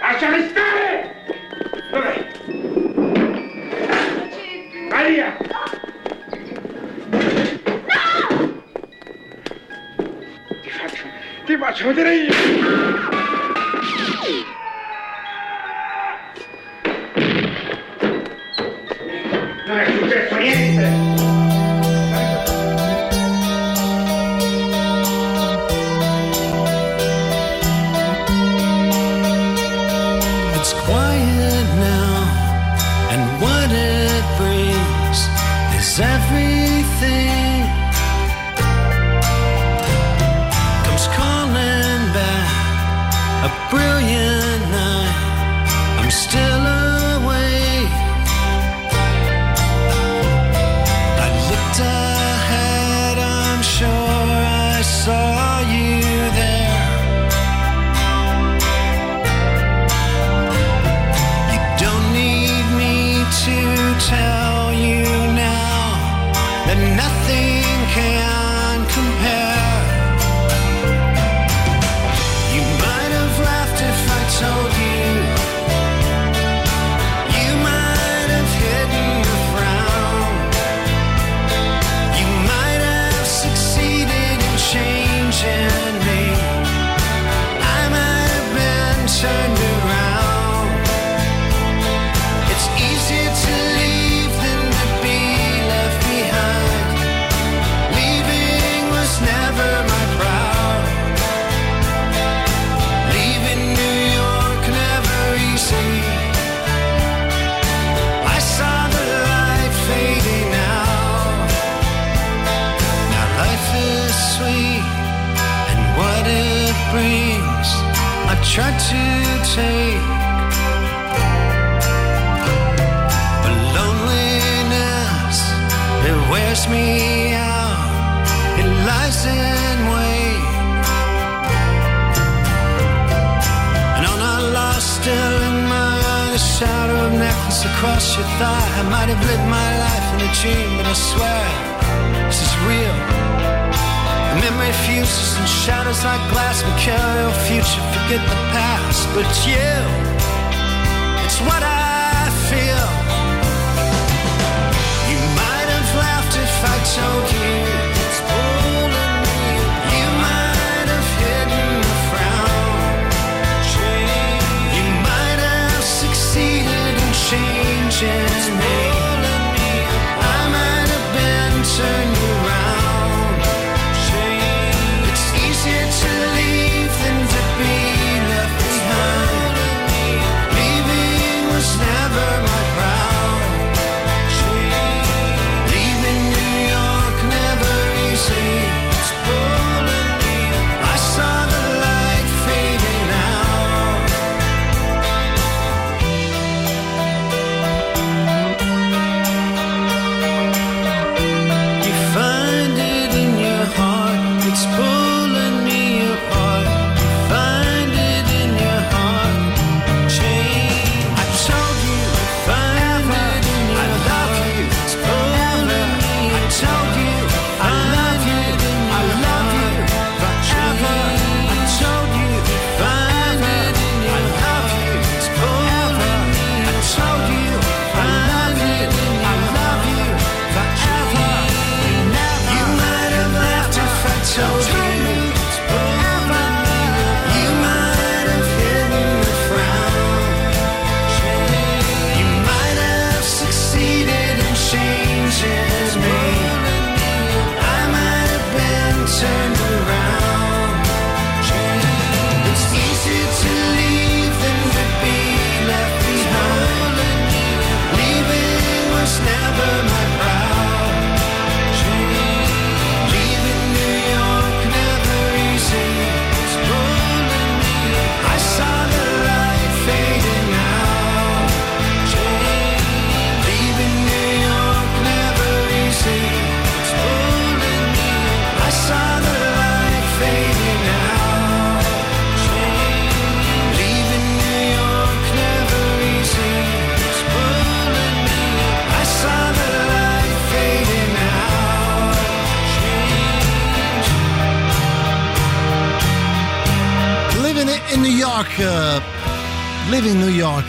Lasciami stare! Dov'è? Maria! Ti faccio, ti faccio vedere io! Non è successo niente! It's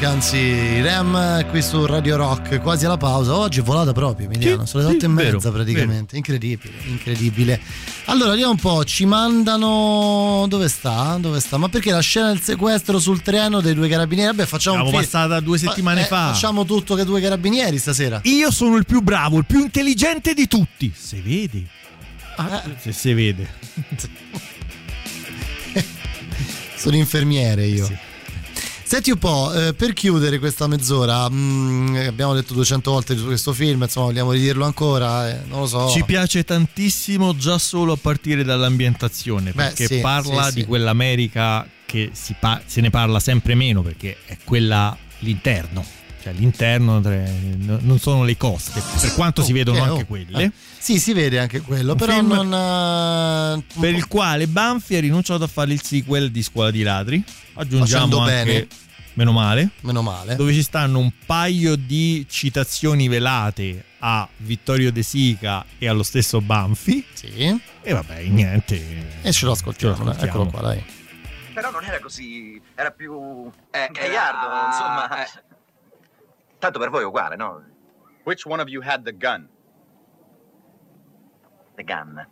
anzi, Rem qui su Radio Rock, quasi alla pausa. Oggi è volata proprio, Emiliano. Sono le sì, otto e vero, mezza praticamente. Incredibile, incredibile. Allora, vediamo un po'. Ci mandano. Dove sta? Dove sta? Ma perché la scena del sequestro sul treno dei due carabinieri? Vabbè, facciamo Siamo film. passata due settimane Eh, fa. Facciamo tutto che due carabinieri stasera. Io sono il più bravo, il più intelligente di tutti. Se vedi. Ah, Se si vede. Sono infermiere io. Senti un po', eh, per chiudere questa mezz'ora, mh, abbiamo detto 200 volte su questo film, insomma vogliamo ridirlo ancora, eh, non lo so. Ci piace tantissimo già solo a partire dall'ambientazione, Beh, perché sì, parla sì, di sì. quell'America che si pa- se ne parla sempre meno, perché è quella l'interno. Cioè l'interno non sono le coste, per quanto si vedono Eh, anche oh, quelle. eh. Sì, si vede anche quello, Un però non... eh, per il quale Banfi ha rinunciato a fare il sequel di Scuola di Ladri. Aggiungiamo Facendo anche, bene. meno male, Meno male. dove ci stanno un paio di citazioni velate a Vittorio De Sica e allo stesso Banfi. Sì. E vabbè, niente. E ce lo ascoltiamo, Ce lo ascoltiamo. eccolo qua, dai. Però non era così, era più... Eh, gaiardo, insomma... eh. Tanto per voi è uguale, no? Which one of you had the gun? The gun.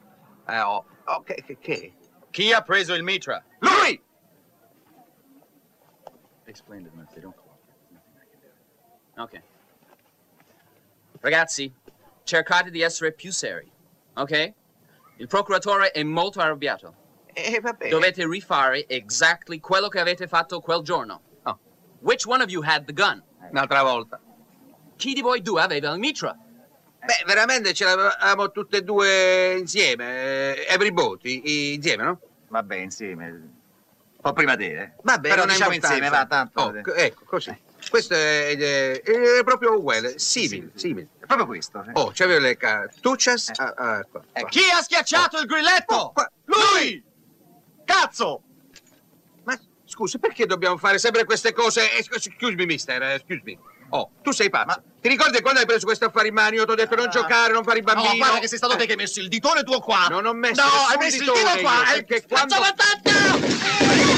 Eh, oh, oh, che, che, che? Chi ha preso il mitra? Lui! Explain to them if they don't cooperate. Ok. Ragazzi, cercate di essere più seri, ok? Il procuratore è molto arrabbiato. Eh, vabbè. Dovete rifare exactly quello che avete fatto quel giorno. Oh. Which one of you had the gun? Un'altra volta. Chi di voi due aveva il mitra? Beh, veramente ce l'avevamo tutte e due insieme. eh, Everybody, i- insieme, no? Vabbè, insieme. O prima di, eh? Va bene, Però diciamo insieme, va, tanto. Oh, c- ecco, così. Questo è, è- è proprio uguale, simile, simile. È proprio questo. eh. Oh, c'avevo le cartuccias. Ah, ah, qua, qua. Chi ha schiacciato il grilletto? Lui! Cazzo! Ma scusa, perché dobbiamo fare sempre queste cose? Eh, Excuse me, mister, eh, excuse me. Oh, tu sei pazzo. Ti ricordi quando hai preso questo affare in mano? Io ti ho detto non giocare, non fare i bambini. No, guarda che sei stato te che hai messo il ditone tuo qua. Non ho messo No, hai messo il ditone dito qua. io, eh. perché Faccio quando- vantaggio!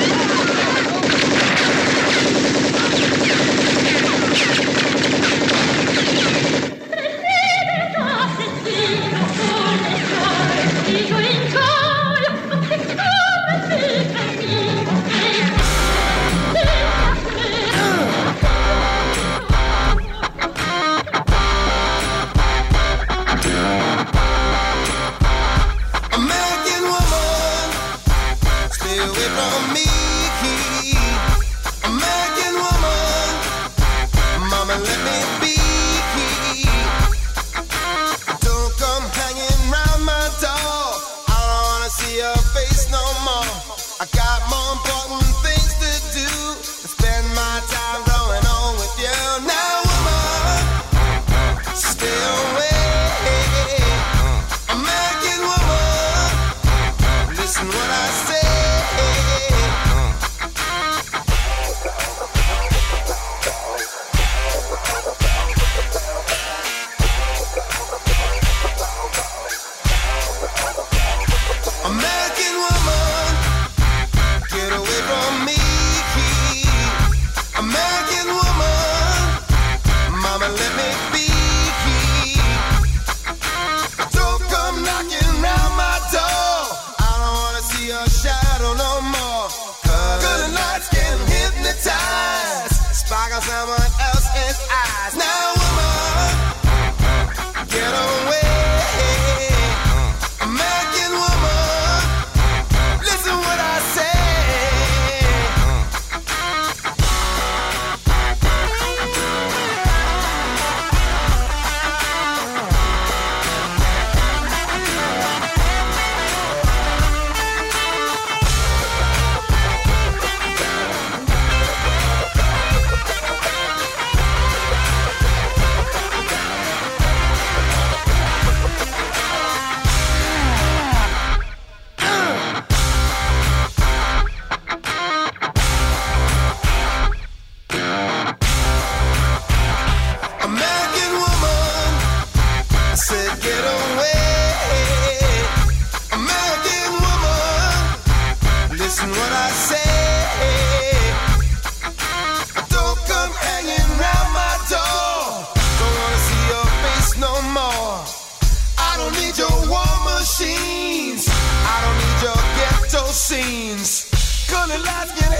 scenes. Gonna last you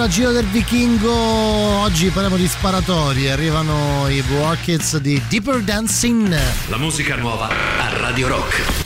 mezz'ora, Giro del Vichingo. Oggi parliamo di sparatori. Arrivano i Kids di Deeper Dancing. La musica nuova a Radio Rock.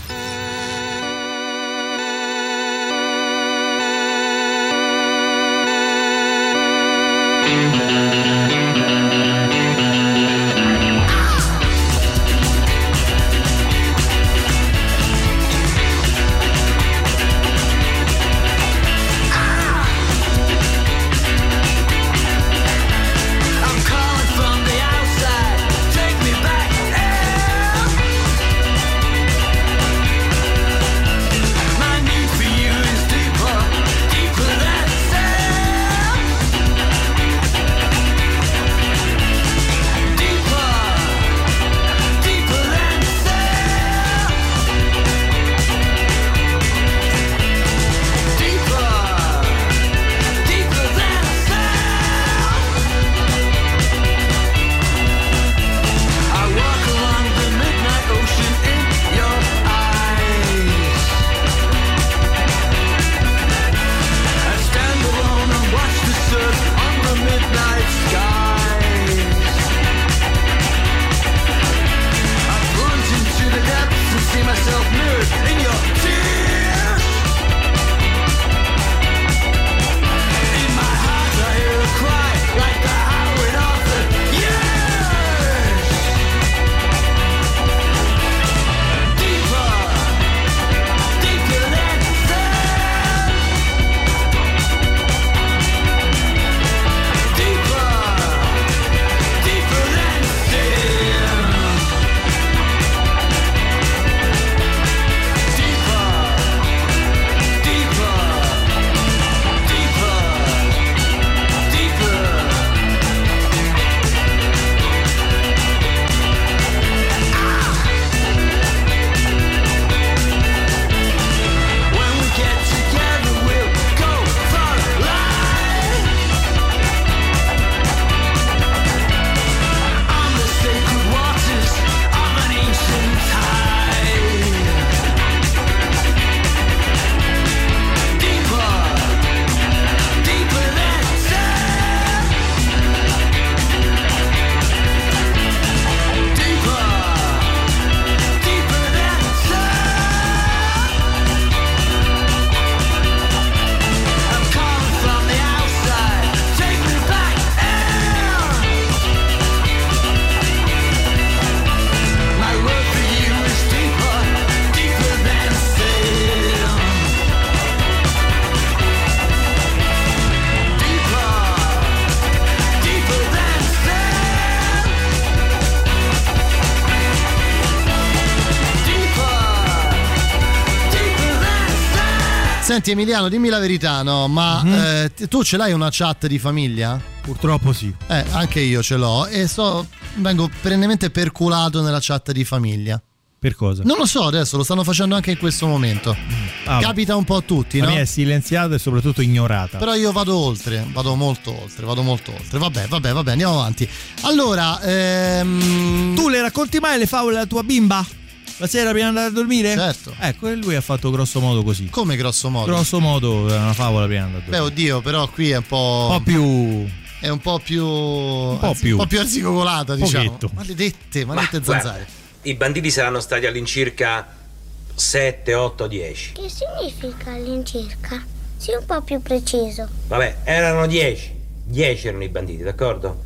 Senti Emiliano, dimmi la verità, no? Ma eh, t- tu ce l'hai una chat di famiglia? Purtroppo sì. Eh, anche io ce l'ho e so, vengo perennemente perculato nella chat di famiglia. Per cosa? Non lo so adesso, lo stanno facendo anche in questo momento. Ah, Capita un po' a tutti, no? è silenziata e soprattutto ignorata. Però io vado oltre, vado molto oltre, vado molto oltre. Vabbè, vabbè, vabbè, andiamo avanti. Allora, ehm... Tu le racconti mai le favole alla tua bimba? La sera prima di andare a dormire? Certo. Ecco, e lui ha fatto grosso modo così. Come grosso modo? Grosso modo è una favola prima di andare a Beh, dormire. oddio, però qui è un po'. Un po' più. È un po' più. Un po' più. Un po' più arzigogolata, diciamo. Pochetto. Maledette, Ma maledette guarda, zanzare. I banditi saranno stati all'incirca 7, 8, 10. Che significa all'incirca? Sii un po' più preciso. Vabbè, erano 10. 10 erano i banditi, d'accordo?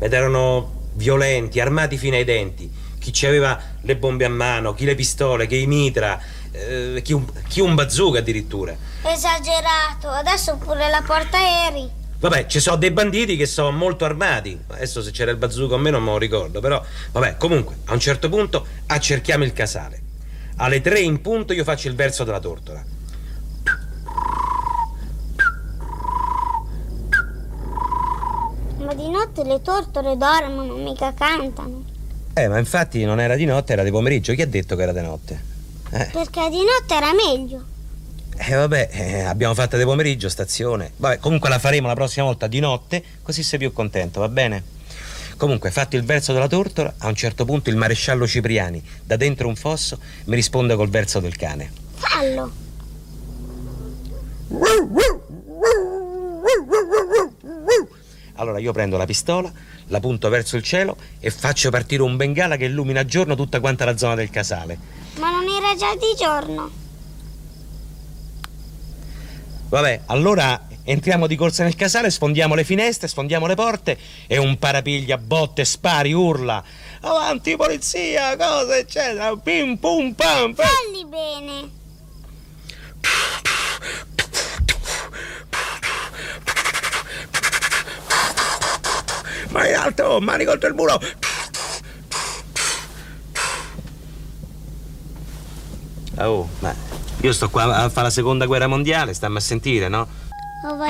Ed erano violenti, armati fino ai denti. Chi ci aveva le bombe a mano, chi le pistole, chi i mitra, eh, chi, un, chi un bazooka addirittura. Esagerato, adesso pure la portaerei. Vabbè, ci sono dei banditi che sono molto armati. Adesso se c'era il bazooka o meno non me lo ricordo, però vabbè, comunque, a un certo punto accerchiamo il casale. Alle 3 in punto io faccio il verso della tortola. Ma di notte le tortore dormono, mica cantano. Eh, ma infatti non era di notte, era di pomeriggio. Chi ha detto che era di notte? Eh, Perché di notte era meglio. eh, vabbè, eh, abbiamo fatto di pomeriggio, stazione. Vabbè, comunque la faremo la prossima volta di notte, così sei più contento, va bene? Comunque, fatto il verso della tortola, a un certo punto il maresciallo Cipriani, da dentro un fosso, mi risponde col verso del cane. Fallo. Allora io prendo la pistola, la punto verso il cielo e faccio partire un bengala che illumina a giorno tutta quanta la zona del casale. Ma non era già di giorno. Vabbè, allora entriamo di corsa nel casale, sfondiamo le finestre, sfondiamo le porte e un parapiglia, botte, spari, urla. Avanti polizia, cosa eccetera, pim pum pam. pam. Falli bene. Ma in alto, mani contro il muro. Oh, ma io sto qua a fare la seconda guerra mondiale, stammi a sentire, no? Oh, va-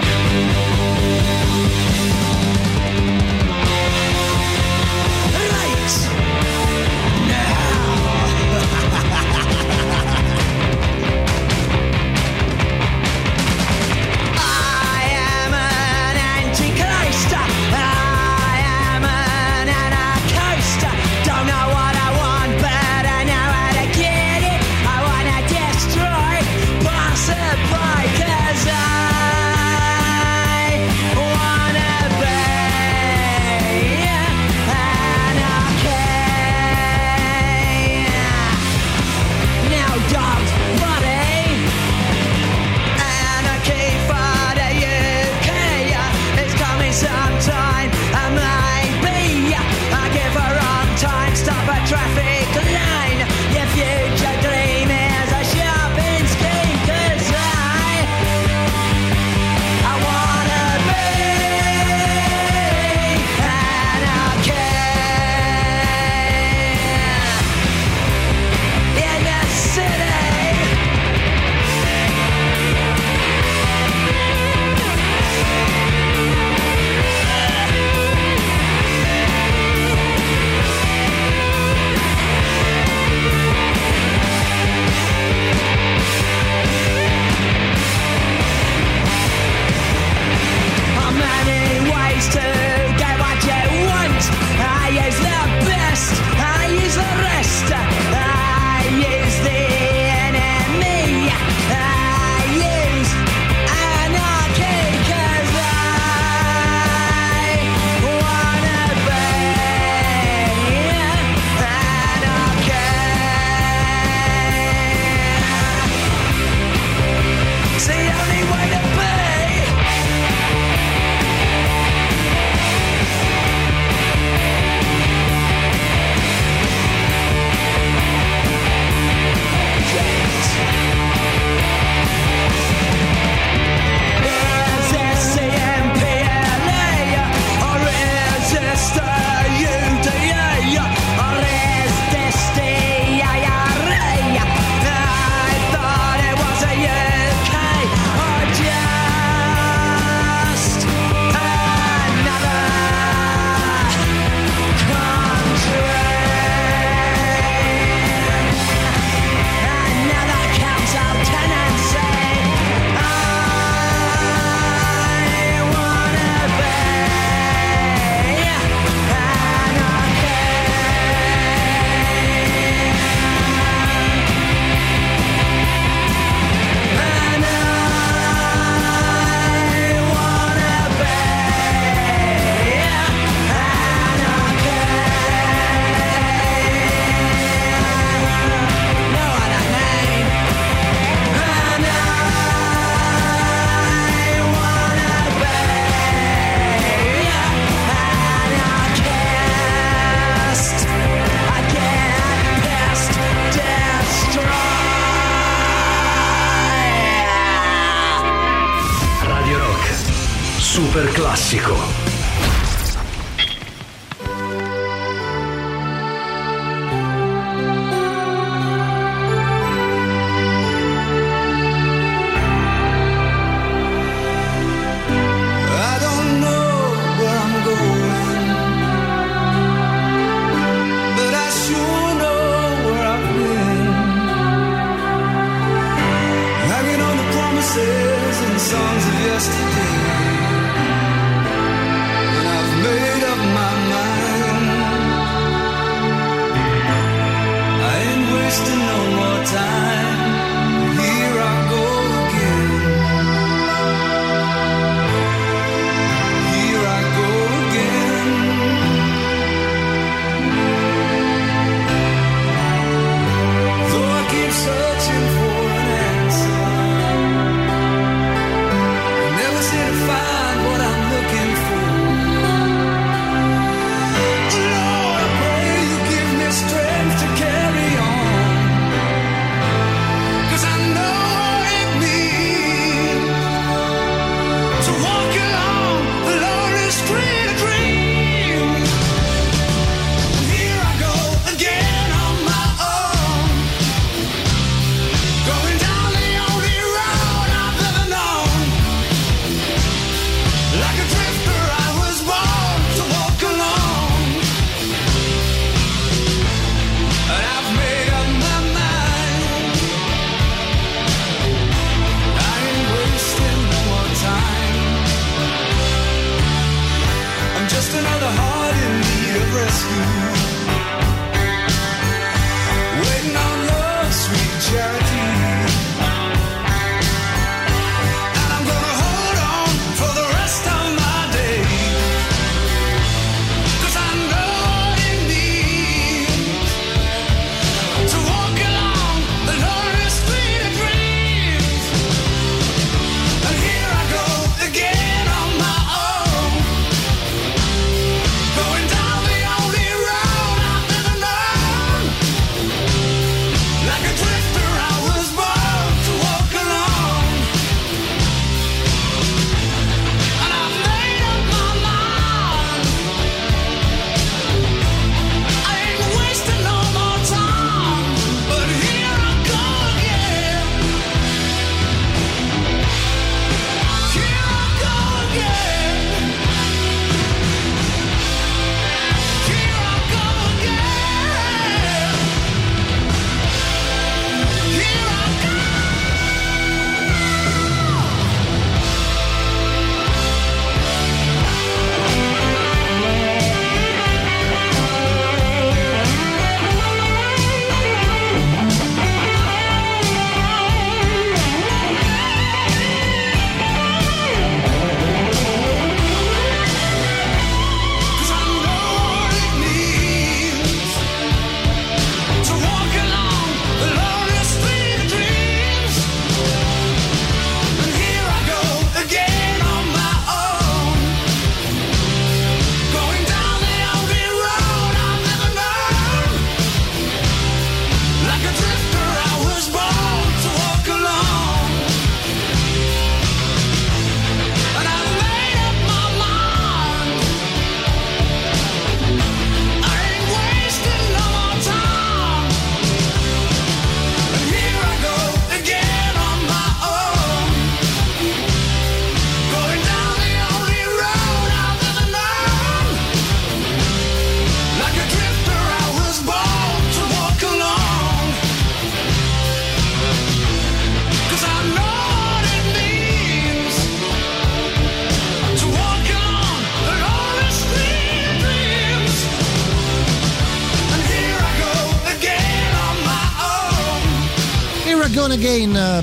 Going Again. eh,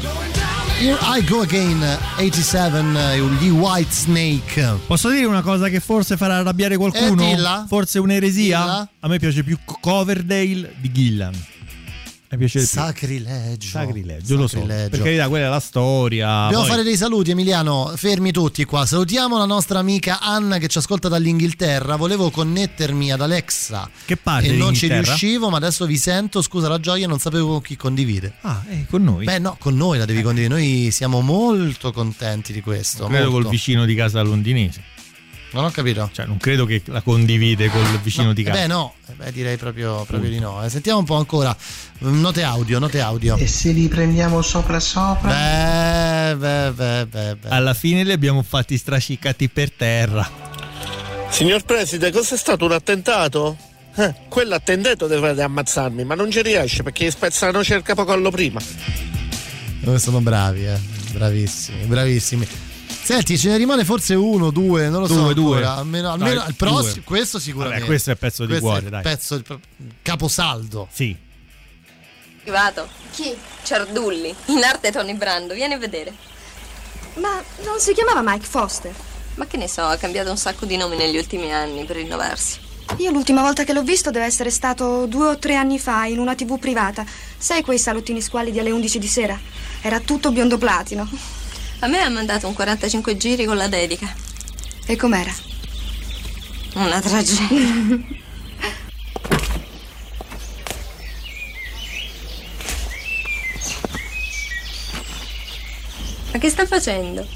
Here I Go Again 87 eh, gli White Snake. Posso dire una cosa che forse farà arrabbiare qualcuno? Eh, dilla. Forse un'eresia? Dilla. A me piace più Coverdale di Gillan. Mi piace. Sacrilegio. Sacrilegio, lo so. Sacrilegio. Per carità, quella è la storia. Dobbiamo poi- fare dei saluti Emiliano, fermi tutti qua. Salutiamo la nostra amica Anna che ci ascolta dall'Inghilterra. Volevo connettermi ad Alexa Che parte e non ci riuscivo, ma adesso vi sento. Scusa la gioia, non sapevo con chi condivide. Ah, eh, con noi. Beh, no, con noi la devi condividere. Noi siamo molto contenti di questo. credo molto. col vicino di casa londinese. Non ho capito. Cioè, non credo che la condivide col vicino di Eh casa. Beh, no, Eh beh, direi proprio, proprio di no. Eh, Sentiamo un po' ancora. Mm, Note audio, note audio. E se li prendiamo sopra sopra? Beh, beh, beh, beh, beh. Alla fine li abbiamo fatti strascicati per terra. Signor Preside, cos'è stato un attentato? Eh, quell'attentato dovrebbe ammazzarmi, ma non ci riesce perché spezzano cerca poco allo prima. Dove sono bravi, eh. Bravissimi, bravissimi. Senti, ce ne rimane forse uno, due, non lo so. Due, due. ancora. Almeno, almeno Dai, il prossimo, due. questo sicuramente. Vabbè, questo è il pezzo di Questo cuore, è il dai. Pezzo, il caposaldo. Sì. Arrivato. Chi? Ciardulli. In arte Tony Brando. Vieni a vedere. Ma non si chiamava Mike Foster? Ma che ne so, ha cambiato un sacco di nomi negli ultimi anni per rinnovarsi. Io l'ultima volta che l'ho visto deve essere stato due o tre anni fa in una tv privata. Sai quei salottini squalidi alle 11 di sera? Era tutto biondo platino. A me ha mandato un 45 giri con la dedica. E com'era? Una tragedia. Ma che sta facendo?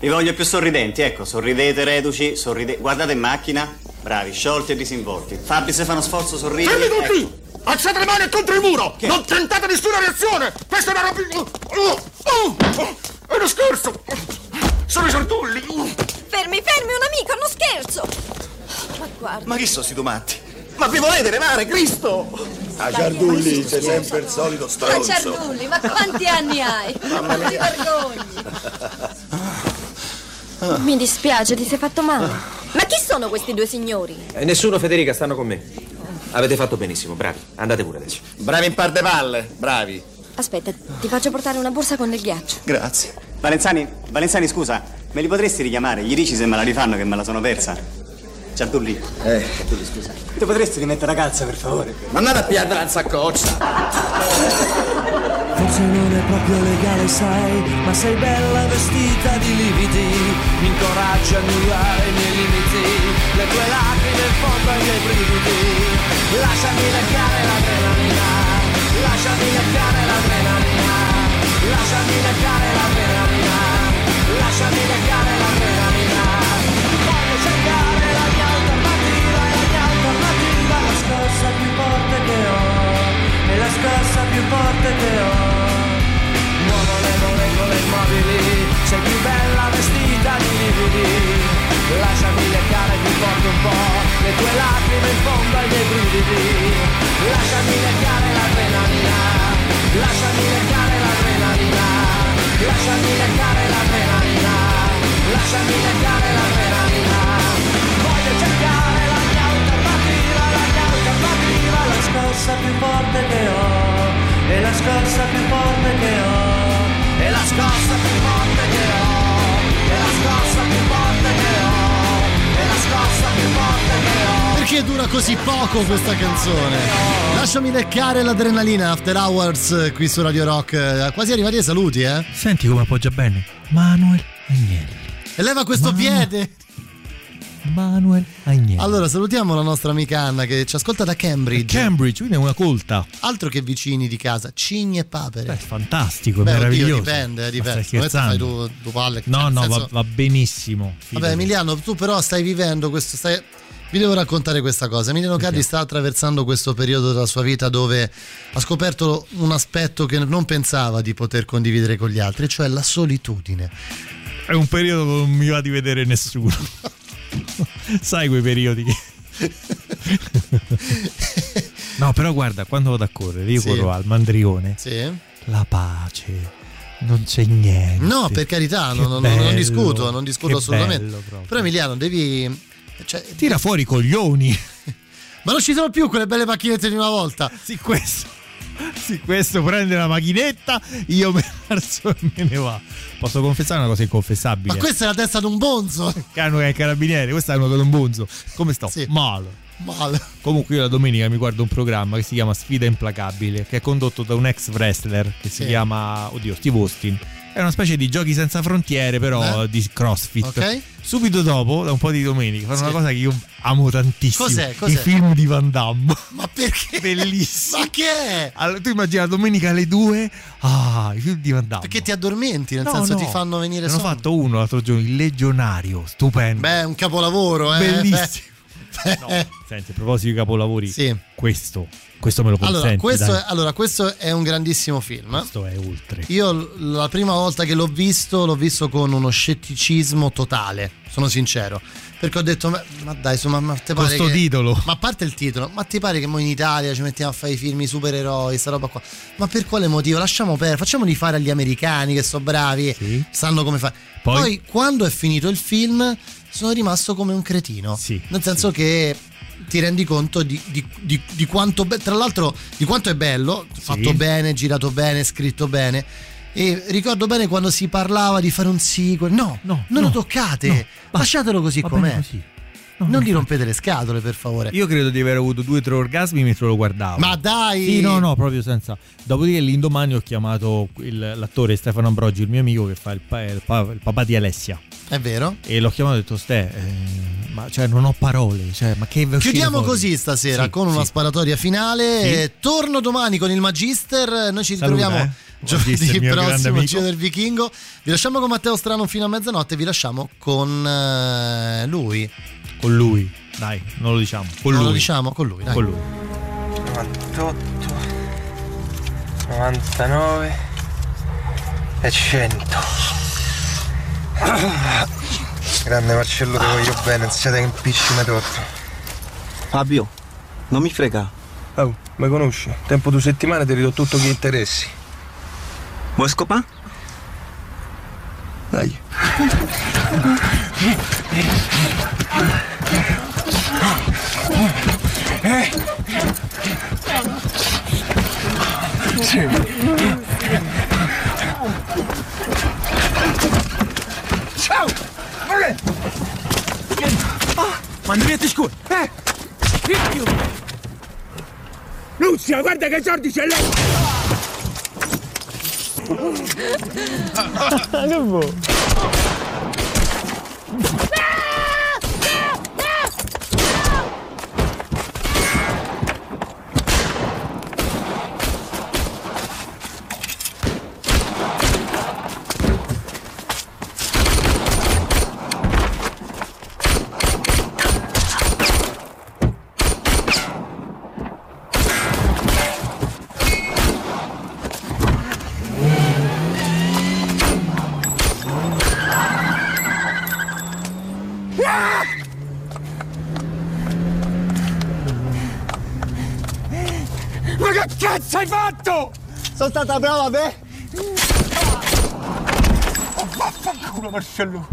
Vi voglio più sorridenti, ecco, sorridete, reduci, sorridete. Guardate in macchina, bravi, sciolti e disinvolti. Fabri se fa uno sforzo, sorridi. Fermi tutti! ecco. Alzate le mani contro il muro! Non tentate nessuna reazione! Questa è una roba. Oh, oh, oh, è uno scherzo! Sono i sortulli! Fermi, fermi, un amico, non scherzo! Ma guarda. Ma chi sono sti matti? Ma vi volete levare, Cristo? A Ciardulli c'è sempre il solito Ma stronzo. Ciardulli, ma quanti anni hai? Non ti mia. Mi dispiace, ti sei fatto male. Ma chi sono questi due signori? Eh, nessuno, Federica, stanno con me. Avete fatto benissimo, bravi. Andate pure adesso. Bravi in par de palle, bravi. Aspetta, ti faccio portare una borsa con del ghiaccio. Grazie. Valenzani, Valenzani, scusa, me li potresti richiamare? Gli dici se me la rifanno che me la sono persa? Ciardulli. Eh, Ciardulli, scusa. Ti potresti rimettere la calza, per favore? Ma andate a piantare la saccoccia! Forse non è proprio legale, sai, ma sei bella vestita di lividi. Mi incoraggia a annullare i miei limiti, le tue lacrime in fondo ai miei brividi. Lasciami leccare l'adrenalina, lasciami leccare l'adrenalina, lasciami leccare l'adrenalina, lasciami leccare l'adrenalina. Voglio cercare la mia alternativa, la mia alternativa, la scossa più forte che ho, è la scossa più forte che ho. Le immobili, sei più bella vestita di lividi. Lasciami leccare più forte un po', le tue lacrime in fondo ai miei brividi. Lasciami leccare l'adrenalina, lasciami leccare l'adrenalina, lasciami leccare l'adrenalina, lasciami leccare l'adrenalina. Voglio cercare la mia alternativa, la mia alternativa, la scossa più forte che ho, è la scossa più forte che ho, è la scossa più forte che ho, è la scossa più forte che ho, è la scossa più forte che ho. Perché dura così poco questa canzone? Lasciami leccare l'adrenalina After Hours qui su Radio Rock. Quasi arrivati ai saluti, eh? Senti come appoggia bene. Manuel Agnelli. E leva questo piede. Manuel Agnelli. Allora, salutiamo la nostra amica Anna che ci ascolta da Cambridge. Cambridge, quindi è una colta. Altro che vicini di casa, cigni e papere. Beh, fantastico, Beh, oddio, meraviglioso. dipende, eh, dipende. stai Come fai scherzando? tu, tu palle? No, no, nel va, senso- va benissimo. Vabbè, Emiliano, tu però stai vivendo questo. Stai... Vi devo raccontare questa cosa. Emiliano Cardi sta attraversando questo periodo della sua vita dove ha scoperto un aspetto che non pensava di poter condividere con gli altri, cioè la solitudine. È un periodo che non mi va di vedere nessuno. Sai quei periodi che... no, però guarda, quando vado a correre, io Sì. corro al Mandrione. Sì. la pace. Non c'è niente. No, per carità, non, non- non bello, discuto, non discuto assolutamente. bello. Però Emiliano, devi... Cioè, Tira fuori i coglioni. Ma non ci sono più quelle belle macchinette di una volta. Sì, questo. Sì, questo prende la macchinetta, io me alzo e me ne va. Posso confessare una cosa inconfessabile? Ma questa è la testa di un bonzo. Cano è il carabiniere, questa è una cosa un bonzo. Come sto? Male. Male. Comunque io la domenica mi guardo un programma che si chiama Sfida Implacabile, che è condotto da un ex wrestler che si Sì. chiama, oddio, Steve Austin. È una specie di giochi senza frontiere, però Eh? di CrossFit. Ok. Subito dopo, da un po' di domenica, fanno Sì. una cosa che io amo tantissimo. Cos'è? Cos'è? I film di Van Damme. Ma perché? Bellissimo. Ma che è? Allora, tu immagini la domenica alle due, ah, i film di Van Damme. Perché ti addormenti, nel No, senso no. ti fanno venire Ne ho sonno. fatto uno l'altro giorno, il Legionario, stupendo. Beh, è un capolavoro, eh. Bellissimo. Beh. No, senti, a proposito di capolavori, Sì. questo, questo me lo consenti. Allora questo, è, allora, questo è un grandissimo film. Questo è oltre. Io la prima volta che l'ho visto, l'ho visto con uno scetticismo totale, sono sincero. Perché ho detto, ma, ma dai, insomma, ma te pare sto che- titolo. Ma a parte il titolo, ma ti pare che noi in Italia ci mettiamo a fare i film supereroi, sta roba qua? Ma per quale motivo? Lasciamo perdere, facciamoli fare agli americani che sono bravi, sanno come fare. Poi- Poi... quando è finito il film, sono rimasto come un cretino. Nel senso che ti rendi conto di, di- di- di quanto be- tra l'altro di quanto è bello fatto bene girato bene scritto bene e ricordo bene quando si parlava di fare un sequel no, non lo toccate lasciatelo così com'è così. non gli rompete le scatole per favore Io credo di aver avuto due o tre orgasmi mentre lo guardavo. Ma dai! Sì, no, no, proprio senza. Dopodiché l'indomani ho chiamato il- l'attore Stefano Ambrogi, il mio amico che fa il, pa- il pa- il papà di Alessia. è vero E l'ho chiamato e ho detto, Ste, eh, ma cioè, non ho parole. Cioè, ma che Chiudiamo fuori?" così stasera Sì, con una sì. sparatoria finale. Sì. Torno domani con il Magister. Noi ci Saluta, ritroviamo eh. giovedì prossimo. Giro del Vichingo. Vi lasciamo con Matteo Strano fino a mezzanotte. Vi lasciamo con eh, lui. Con lui, dai, non lo diciamo. Con Non lui. lo diciamo con lui. Dai. Con lui. 98 99 e 100 Grande Marcello, ti voglio bene, non siete che impicci mi torto. Fabio, non mi frega. Oh, mi conosci? Tempo due settimane ti ridò tutto che interessi. Vuoi scopare? Dai. Eh? Ciao! Ma non riesci scuola! Eh! Ricchio! Luzia, guarda che sordi c'è lei! che vuoi? Ma che cazzo hai fatto? Sono stata brava, beh! Oh, vaffanculo, Marcello!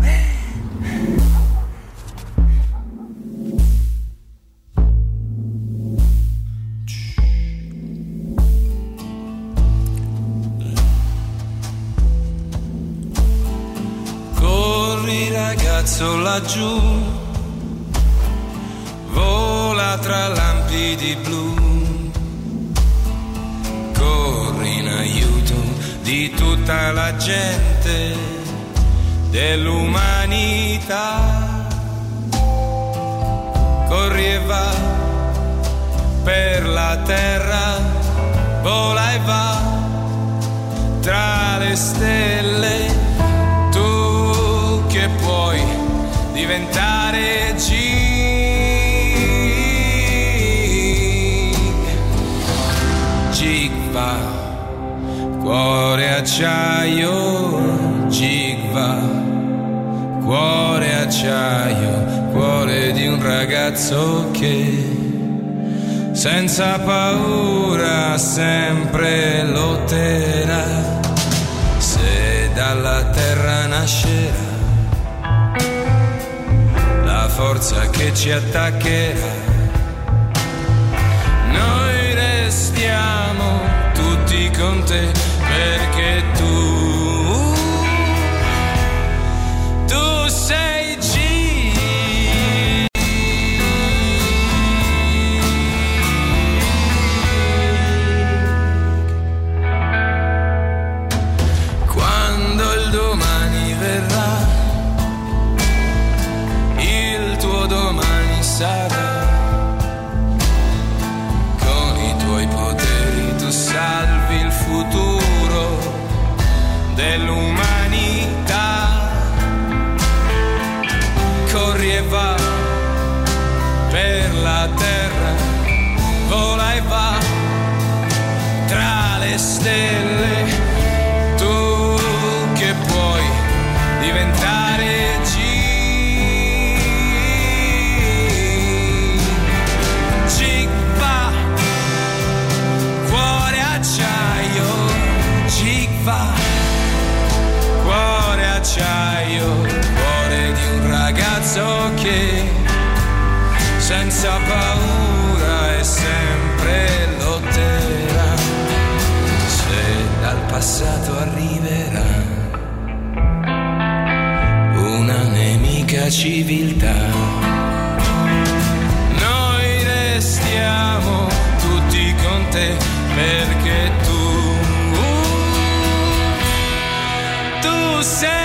Corri ragazzo laggiù, vola tra lampi blu, tutta la gente dell'umanità, corri e va per la terra, vola e va tra le stelle tu che puoi diventare G. Gig va, cuore acciaio, Gig va, cuore acciaio, cuore di un ragazzo che senza paura sempre lotterà. Se dalla terra nascerà la forza che ci attaccherà, noi restiamo tutti con te perché nemica civiltà. Noi restiamo tutti con te perché tu, tu sei